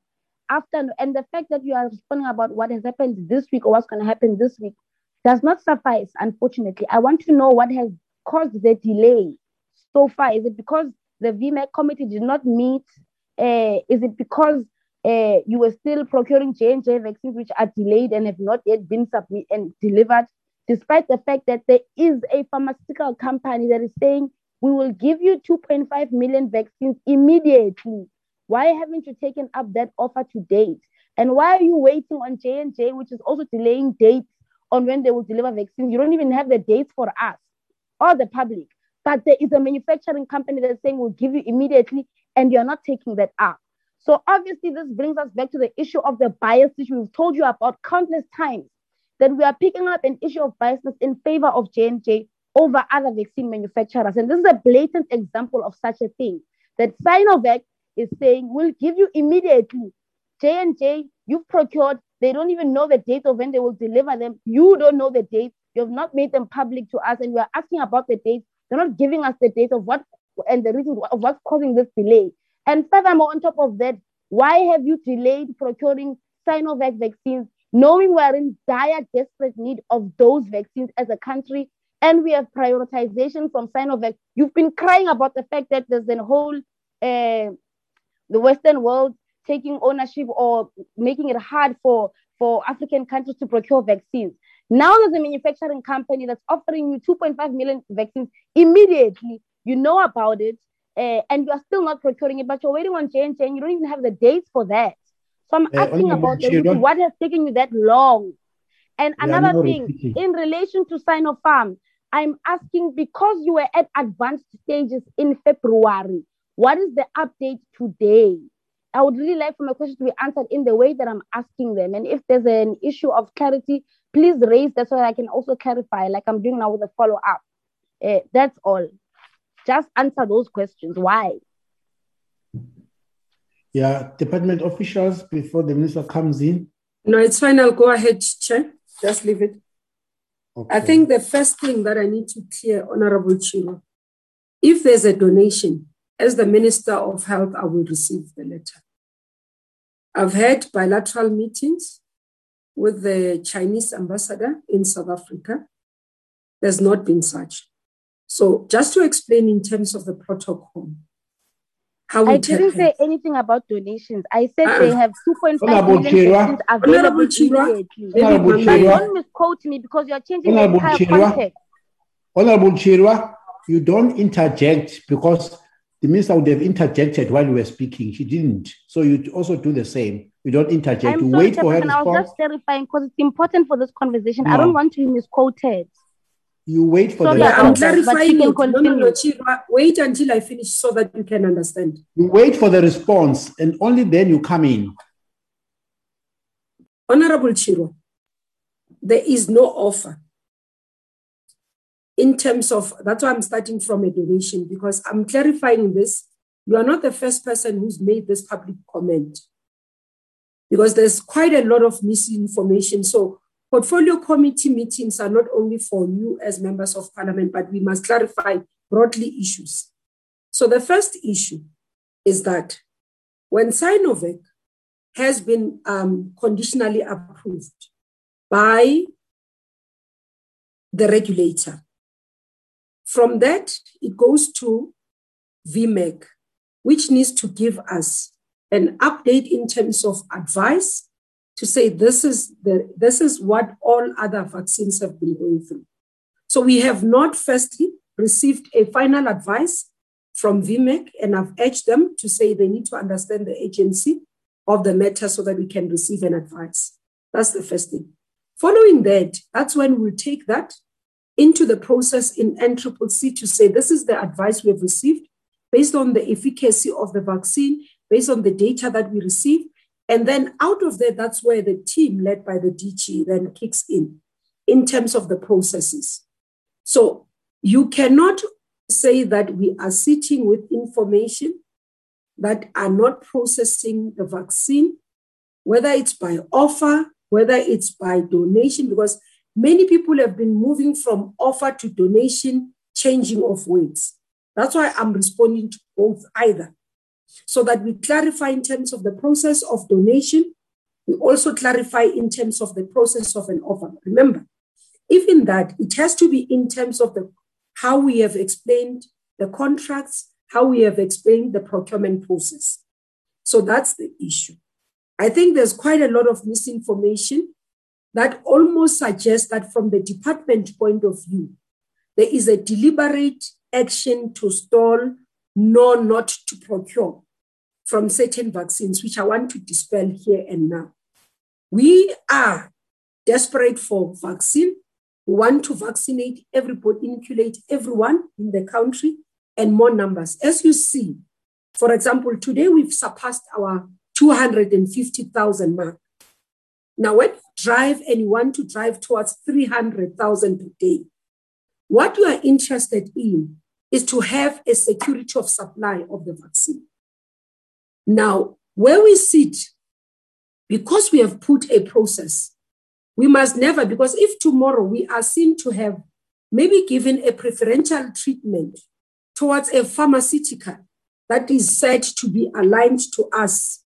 After and the fact that you are responding about what has happened this week or what's going to happen this week does not suffice, unfortunately. I want to know what has caused the delay so far. Is it because the VMAC committee did not meet? Uh, is it because uh, you were still procuring J&J vaccines which are delayed and have not yet been submitted and delivered, despite the fact that there is a pharmaceutical company that is saying, we will give you 2.5 million vaccines immediately. Why haven't you taken up that offer to date? And why are you waiting on J&J, which is also delaying dates on when they will deliver vaccines? You don't even have the dates for us or the public. But there is a manufacturing company that's saying we'll give you immediately, and you're not taking that up. So obviously, this brings us back to the issue of the bias, which we've told you about countless times, that we are picking up an issue of biasness in favor of J&J over other vaccine manufacturers. And this is a blatant example of such a thing, that Sinovac is saying, we'll give you immediately. J&J, you've procured, they don't even know the date of when they will deliver them. You don't know the date. You have not made them public to us, and we are asking about the date. They're not giving us the date of what and the reason of what's causing this delay. And furthermore, on top of that, why have you delayed procuring Sinovac vaccines, knowing we're in dire, desperate need of those vaccines as a country? And we have prioritization from Sinovac. You've been crying about the fact that there's a whole, uh, the Western world taking ownership or making it hard for, for African countries to procure vaccines. Now there's a manufacturing company that's offering you 2.5 million vaccines immediately. You know about it uh, and you are still not procuring it, but you're waiting on J and you don't even have the dates for that. So I'm uh, asking about the, what has taken you that long. And yeah, another thing, repeating. in relation to Sinopharm, I'm asking because you were at advanced stages in February, what is the update today? I would really like for my questions to be answered in the way that I'm asking them. And if there's an issue of clarity, please raise that so that I can also clarify, like I'm doing now with a follow up. Uh, that's all. Just answer those questions. Why? Yeah, department officials before the minister comes in. No, it's fine. I'll go ahead, Chair. Just leave it. Okay. I think the first thing that I need to clear, Honorable Chirwa, if there's a donation, as the Minister of Health, I will receive the letter. I've had bilateral meetings with the Chinese ambassador in South Africa. There's not been such. So just to explain in terms of the protocol, how we I didn't say anything about donations. I said uh, they have 2.5 million available immediately. Don't misquote me because you're changing Honorable the entire Chirwa, context. Honorable Chirwa, you don't interject because the minister would have interjected while you were speaking. She didn't. So you also do the same. You don't interject. I'm you sorry, wait for her to speak. I was just clarifying because it's important for this conversation. No. I don't want to be misquoted you wait for Sorry, the response. I'm clarifying it. No, no, no, Chirwa, wait until I finish so that you can understand. You wait for the response and only then you come in. Honorable Chirwa, there is no offer in terms of, that's why I'm starting from a donation because I'm clarifying this. You are not the first person who's made this public comment because there's quite a lot of misinformation. So Portfolio committee meetings are not only for you as members of parliament, but we must clarify broadly issues. So the first issue is that when Sinovac has been um, conditionally approved by the regulator, From that, it goes to VMEC, which needs to give us an update in terms of advice to say this is the this is what all other vaccines have been going through. So we have not firstly received a final advice from VMEC, and I've urged them to say they need to understand the agency of the matter so that we can receive an advice. That's the first thing. Following that, that's when we'll take that into the process in NCCC to say this is the advice we have received based on the efficacy of the vaccine, based on the data that we receive. And then out of there, that's where the team led by the DG then kicks in in terms of the processes. So you cannot say that we are sitting with information that are not processing the vaccine, whether it's by offer, whether it's by donation, because many people have been moving from offer to donation, changing of words. That's why I'm responding to both either. So that we clarify in terms of the process of donation, we also clarify in terms of the process of an offer. Remember, even that, it has to be in terms of the how we have explained the contracts, how we have explained the procurement process. So that's the issue. I think there's quite a lot of misinformation that almost suggests that from the department point of view, there is a deliberate action to stall, nor not to procure from certain vaccines, which I want to dispel here and now. We are desperate for vaccine. We want to vaccinate everybody, inoculate everyone in the country and more numbers. As you see, for example, today we've surpassed our 250,000 mark. Now, when you drive and you want to drive towards 300,000 per day, what you are interested in is to have a security of supply of the vaccine. Now, where we sit, because we have put a process, we must never, because if tomorrow we are seen to have maybe given a preferential treatment towards a pharmaceutical that is said to be aligned to us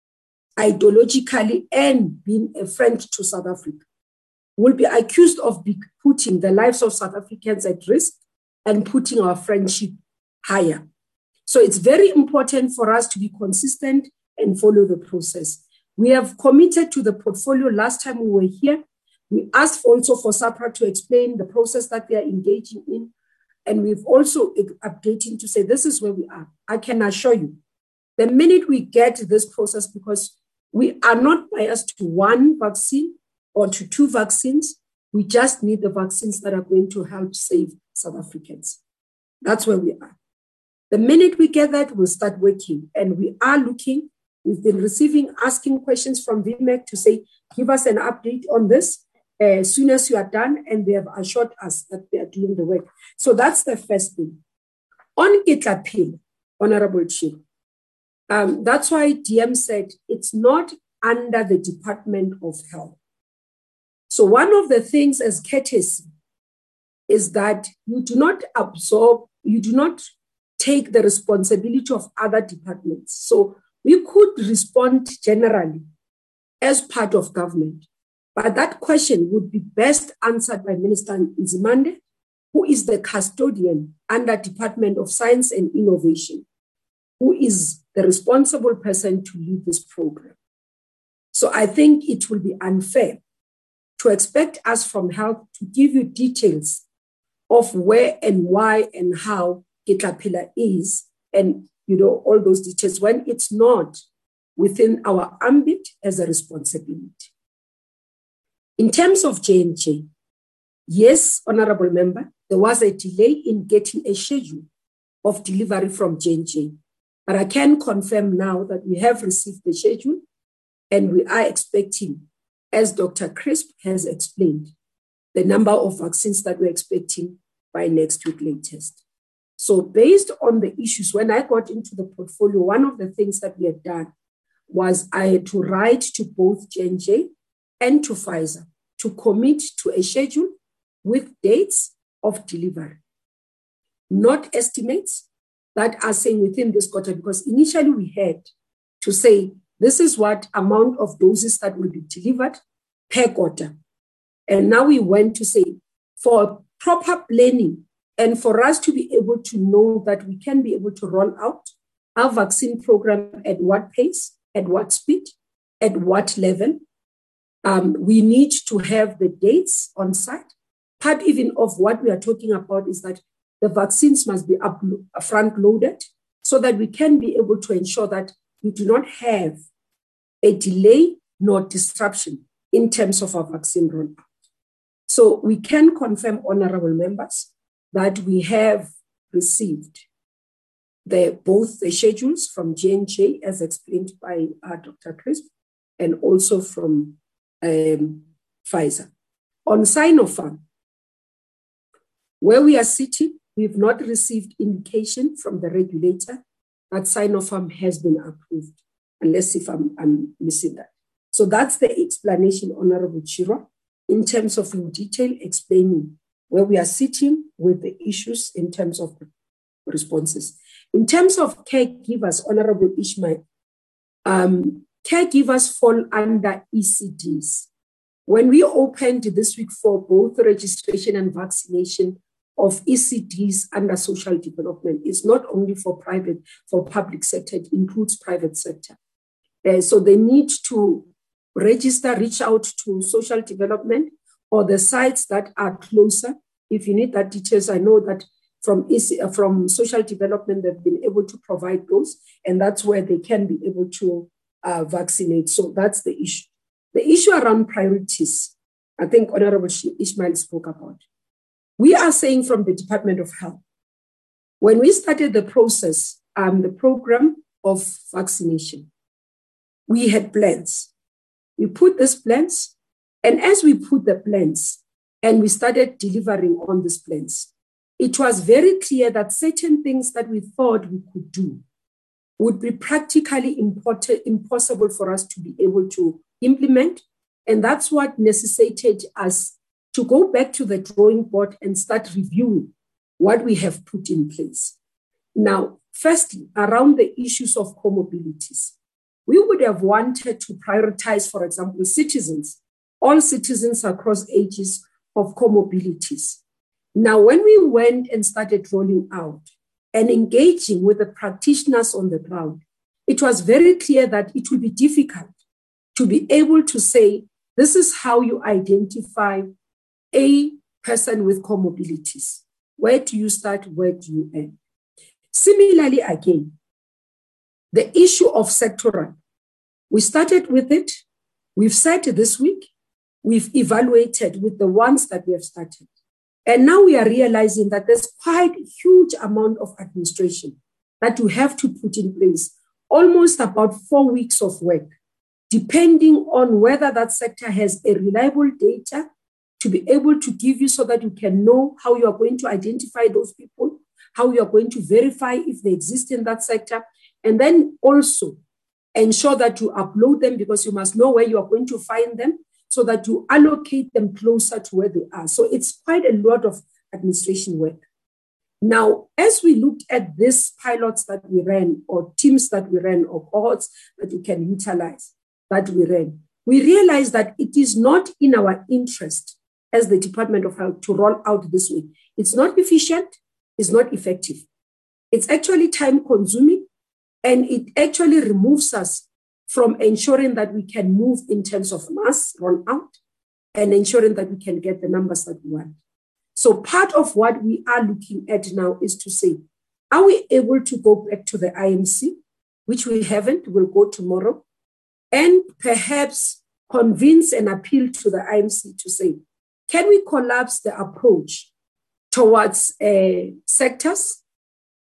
ideologically and being a friend to South Africa, will be accused of putting the lives of South Africans at risk and putting our friendship higher. So it's very important for us to be consistent and follow the process. We have committed to the portfolio last time we were here. We asked also for SAHPRA to explain the process that they are engaging in. And we've also updating to say this is where we are. I can assure you, the minute we get this process, because we are not biased to one vaccine or to two vaccines, we just need the vaccines that are going to help save South Africans. That's where we are. The minute we get that, we'll start working. And we are looking, we've been receiving, asking questions from VMAC to say, give us an update on this as soon as you are done, and they have assured us that they are doing the work. So that's the first thing. On Ketlaphela, Honorable Chief, um, that's why DM said it's not under the Department of Health. So one of the things as courtesy is that you do not absorb, you do not take the responsibility of other departments. So we could respond generally as part of government. But that question would be best answered by Minister Nzimande, who is the custodian under Department of Science and Innovation, who is the responsible person to lead this program. So I think it will be unfair to expect us from health to give you details of where and why and how Ketlaphela is and you know all those details when it's not within our ambit as a responsibility. In terms of J&J, yes, honorable member, there was a delay in getting a schedule of delivery from J&J. But I can confirm now that we have received the schedule and we are expecting, as Dr. Crisp has explained, the number of vaccines that we're expecting by next week latest. So, based on the issues, when I got into the portfolio, one of the things that we had done was I had to write to both J&J and to Pfizer to commit to a schedule with dates of delivery, not estimates that are saying within this quarter, because initially we had to say this is what amount of doses that will be delivered per quarter. And now we went to say for proper planning and for us to be able to know that we can be able to roll out our vaccine program at what pace, at what speed, at what level. Um, we need to have the dates on site. Part even of what we are talking about is that the vaccines must be up, front loaded so that we can be able to ensure that we do not have a delay nor disruption in terms of our vaccine rollout. So we can confirm, honorable members, that we have received the, both the schedules from J&J, as explained by uh, Dr. Crisp, and also from um, Pfizer. On Sinopharm, where we are sitting, we've not received indication from the regulator that Sinopharm has been approved, unless if I'm, I'm missing that. So that's the explanation, Honorable Chirwa, in terms of in detail explaining where we are sitting with the issues in terms of responses. In terms of caregivers, Honorable Ismail, um, caregivers fall under ECDs. When we opened this week for both registration and vaccination of ECDs under social development, it's not only for private, for public sector, it includes private sector. Uh, so they need to register, reach out to social development or the sites that are closer. If you need that details, I know that from, uh, from social development, they've been able to provide those, and that's where they can be able to uh, vaccinate. So that's the issue. The issue around priorities, I think Honorable Ismail spoke about. We are saying from the Department of Health, when we started the process, um, the program of vaccination, we had plans. We put these plans, and as we put the plans and we started delivering on these plans, it was very clear that certain things that we thought we could do would be practically impossible for us to be able to implement. And that's what necessitated us to go back to the drawing board and start reviewing what we have put in place. Now, firstly, around the issues of comorbidities we would have wanted to prioritize, for example, citizens, all citizens across ages of comorbidities. Now, when we went and started rolling out and engaging with the practitioners on the ground, it was very clear that it will be difficult to be able to say, this is how you identify a person with comorbidities. Where do you start? Where do you end? Similarly, again, the issue of sectoral. We started with it. We've said this week, we've evaluated with the ones that we have started. And now we are realizing that there's quite a huge amount of administration that you have to put in place, almost about four weeks of work, depending on whether that sector has a reliable data to be able to give you so that you can know how you are going to identify those people, how you are going to verify if they exist in that sector, and then also ensure that you upload them because you must know where you are going to find them so that you allocate them closer to where they are. So it's quite a lot of administration work. Now, as we looked at these pilots that we ran, or teams that we ran, or cohorts that you can utilize that we ran, we realized that it is not in our interest as the Department of Health to roll out this way. It's not efficient, it's not effective. It's actually time consuming, and it actually removes us from ensuring that we can move in terms of mass run out and ensuring that we can get the numbers that we want. So part of what we are looking at now is to say, are we able to go back to the IMC, which we haven't, we'll go tomorrow, and perhaps convince and appeal to the IMC to say, can we collapse the approach towards uh, sectors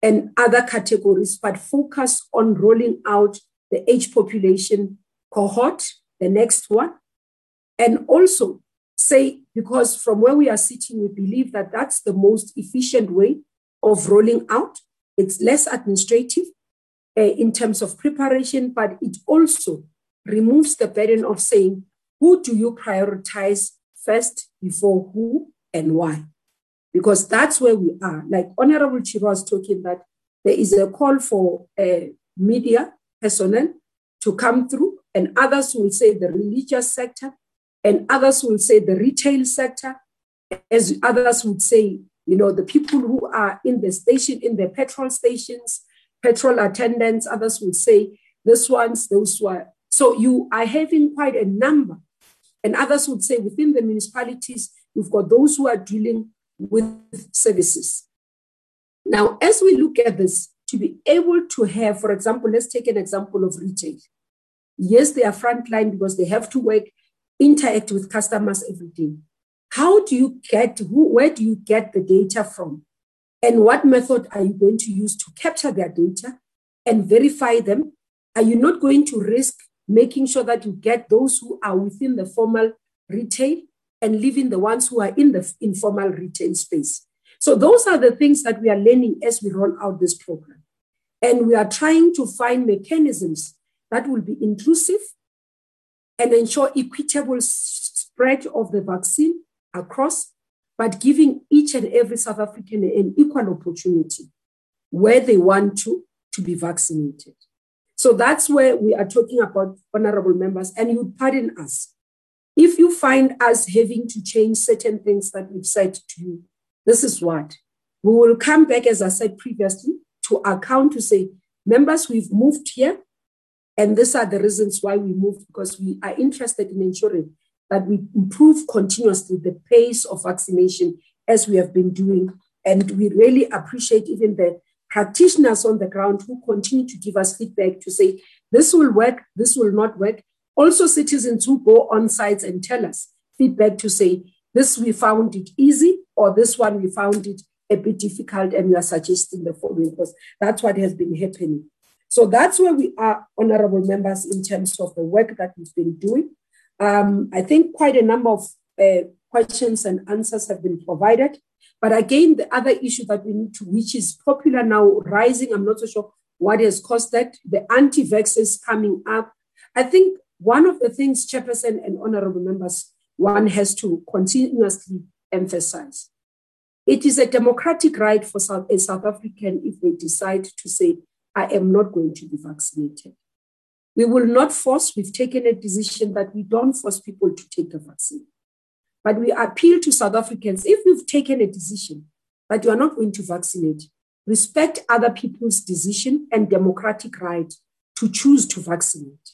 and other categories, but focus on rolling out the age population cohort, the next one. And also say, because from where we are sitting, we believe that that's the most efficient way of rolling out. It's less administrative uh, in terms of preparation, but it also removes the burden of saying, who do you prioritize first before who and why? Because that's where we are. Like Honorable Chirwa was talking that there is a call for uh, media personnel to come through, and others will say the religious sector, and others will say the retail sector, as others would say you know, the people who are in the station, in the petrol stations, petrol attendants, others would say this ones, those were. So you are having quite a number. And others would say within the municipalities, you've got those who are dealing with services. Now, as we look at this, to be able to have, for example, let's take an example of retail. Yes, they are frontline because they have to work, interact with customers every day. How do you get, who, where do you get the data from? And what method are you going to use to capture their data and verify them? Are you not going to risk making sure that you get those who are within the formal retail and leaving the ones who are in the informal retail space? So, those are the things that we are learning as we roll out this program. And we are trying to find mechanisms that will be inclusive and ensure equitable spread of the vaccine across, but giving each and every South African an equal opportunity where they want to, to be vaccinated. So that's where we are talking about, honorable members, and you pardon us. If you find us having to change certain things that we've said to you, this is what we will come back, as I said previously, to account to say, members, we've moved here, and these are the reasons why we moved because we are interested in ensuring that we improve continuously the pace of vaccination as we have been doing. And we really appreciate even the practitioners on the ground who continue to give us feedback to say, this will work, this will not work. Also, citizens who go on sites and tell us feedback to say, this we found it easy, or this one we found it a bit difficult, and we are suggesting the following because that's what has been happening. So that's where we are, honorable members, in terms of the work that we've been doing. Um, I think quite a number of uh, questions and answers have been provided. But again, the other issue that we need to, which is popular now, rising, I'm not so sure what has caused that, the anti vaxxers coming up. I think one of the things, Chairperson and honorable members, one has to continuously emphasize. It is a democratic right for South, a South African if they decide to say, I am not going to be vaccinated. We will not force, we've taken a decision that we don't force people to take the vaccine. But we appeal to South Africans if you've taken a decision that you are not going to vaccinate, respect other people's decision and democratic right to choose to vaccinate.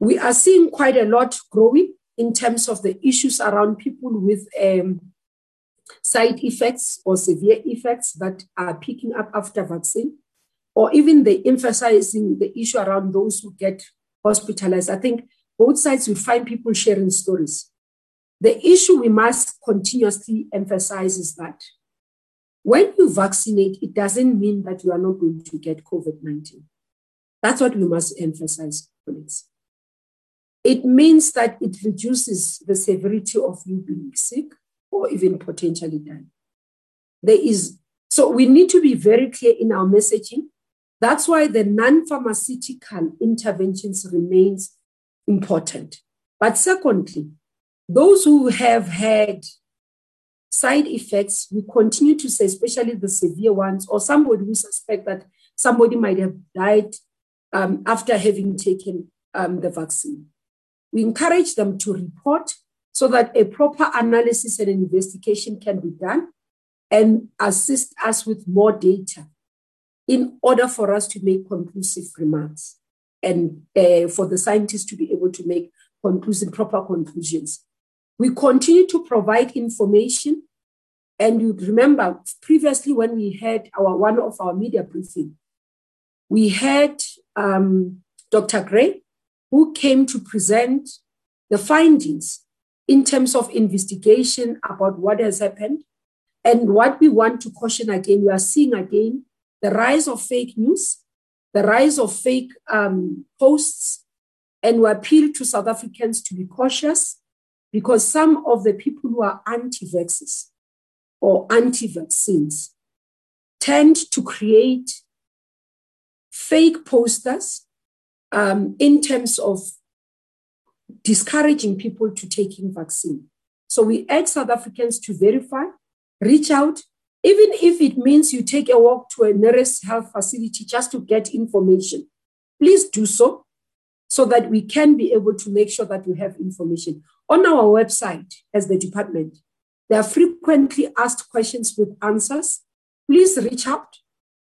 We are seeing quite a lot growing in terms of the issues around people with um, side effects or severe effects that are picking up after vaccine or even the emphasizing the issue around those who get hospitalized. I think both sides will find people sharing stories. The issue we must continuously emphasize is that when you vaccinate, it doesn't mean that you are not going to get COVID 19. That's what we must emphasize, colleagues. It means that it reduces the severity of you being sick or even potentially dying. There is so we need to be very clear in our messaging that's why the non-pharmaceutical interventions remains important. But secondly, those who have had side effects, we continue to say, especially the severe ones, or somebody who suspect that somebody might have died um, after having taken um, the vaccine. We encourage them to report so that a proper analysis and investigation can be done and assist us with more data in order for us to make conclusive remarks and uh, for the scientists to be able to make conclusive, proper conclusions. We continue to provide information. And you remember previously when we had our one of our media briefing, we had um, Dr. Gray, who came to present the findings in terms of investigation about what has happened. And what we want to caution again, we are seeing again the rise of fake news, the rise of fake um, posts, and we appeal to South Africans to be cautious because some of the people who are anti vaxxers or anti vaccines tend to create fake posters um, in terms of discouraging people to taking vaccine. So we urge South Africans to verify, reach out, even if it means you take a walk to a nearest health facility just to get information, please do so so that we can be able to make sure that we have information. On our website, as the department, There are frequently asked questions with answers. Please reach out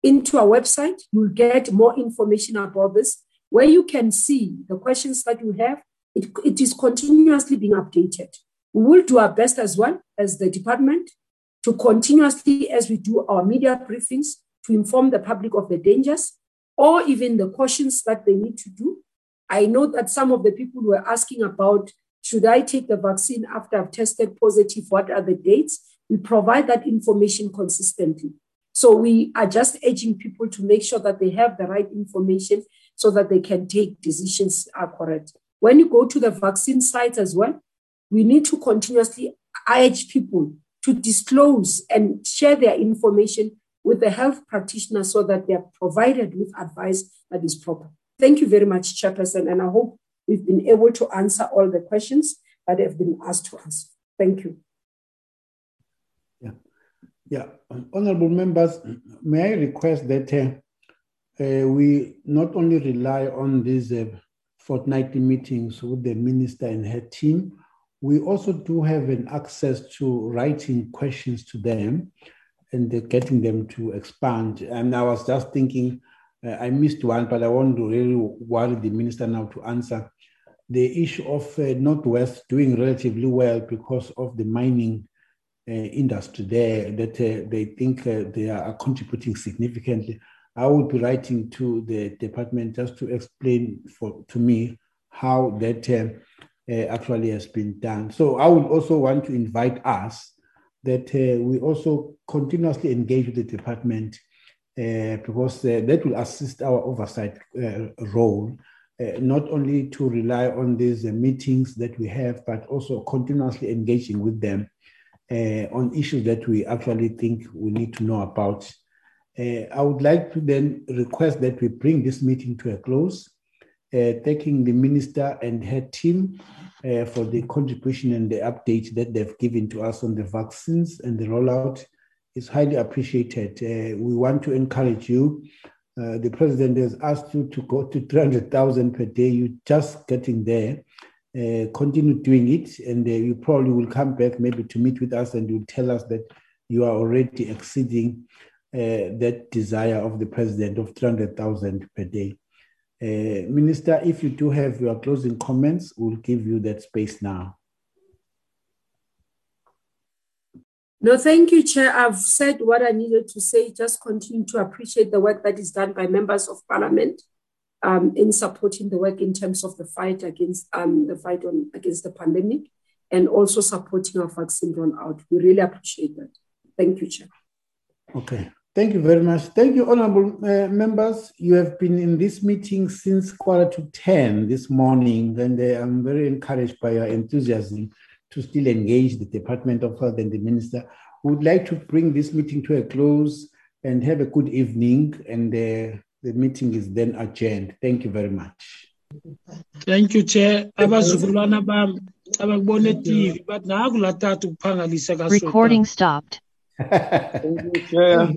into our website. You'll get more information about this, where you can see the questions that you have. It, it is continuously being updated. We will do our best as well as the department to continuously, as we do our media briefings, to inform the public of the dangers or even the cautions that they need to do. I know that some of the people were asking about should I take the vaccine after I've tested positive? What are the dates? We provide that information consistently. So we are just urging people to make sure that they have the right information so that they can take decisions correct. When you go to the vaccine sites as well, we need to continuously urge people to disclose and share their information with the health practitioner so that they are provided with advice that is proper. Thank you very much, Chairperson, and I hope we've been able to answer all the questions that have been asked to us. Thank you. Yeah, yeah. Honorable members, may I request that uh, uh, we not only rely on these uh, fortnightly meetings with the minister and her team, we also do have an access to writing questions to them and getting them to expand. And I was just thinking, uh, I missed one, but I want to really worry the minister now to answer the issue of uh, Northwest doing relatively well because of the mining uh, industry there, that uh, they think uh, they are contributing significantly. I will be writing to the department just to explain for to me how that uh, uh, actually has been done. So I would also want to invite us that uh, we also continuously engage with the department uh, because uh, that will assist our oversight uh, role, not only to rely on these meetings that we have, but also continuously engaging with them on issues that we actually think we need to know about. I would like to then request that we bring this meeting to a close uh, thanking the minister and her team uh, for the contribution and the update that they've given to us on the vaccines and the rollout. It's highly appreciated. Uh, we want to encourage you. Uh, the president has asked you to go to 300,000 per day. You're just getting there. Uh, continue doing it, and uh, you probably will come back maybe to meet with us and you'll tell us that you are already exceeding that desire of the president of 300,000 per day. Uh, Minister, if you do have your closing comments, we'll give you that space now. No, thank you, Chair. I've said what I needed to say. Just continue to appreciate the work that is done by members of Parliament um, in supporting the work in terms of the fight against um, the fight on against the pandemic, and also supporting our vaccine rollout. We really appreciate that. Thank you, Chair. Okay. Thank you very much. Thank you, honorable uh, members. You have been in this meeting since quarter to 10 this morning, and uh, I'm very encouraged by your enthusiasm to still engage the Department of Health and the Minister. We would like to bring this meeting to a close and have a good evening, and uh, the meeting is then adjourned. Thank you very much. Thank you, Chair. Recording stopped. Thank you, Chair.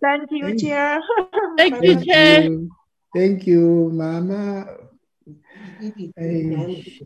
Thank you, Chair. Thank you, Chair. Thank you, Mama. Hey.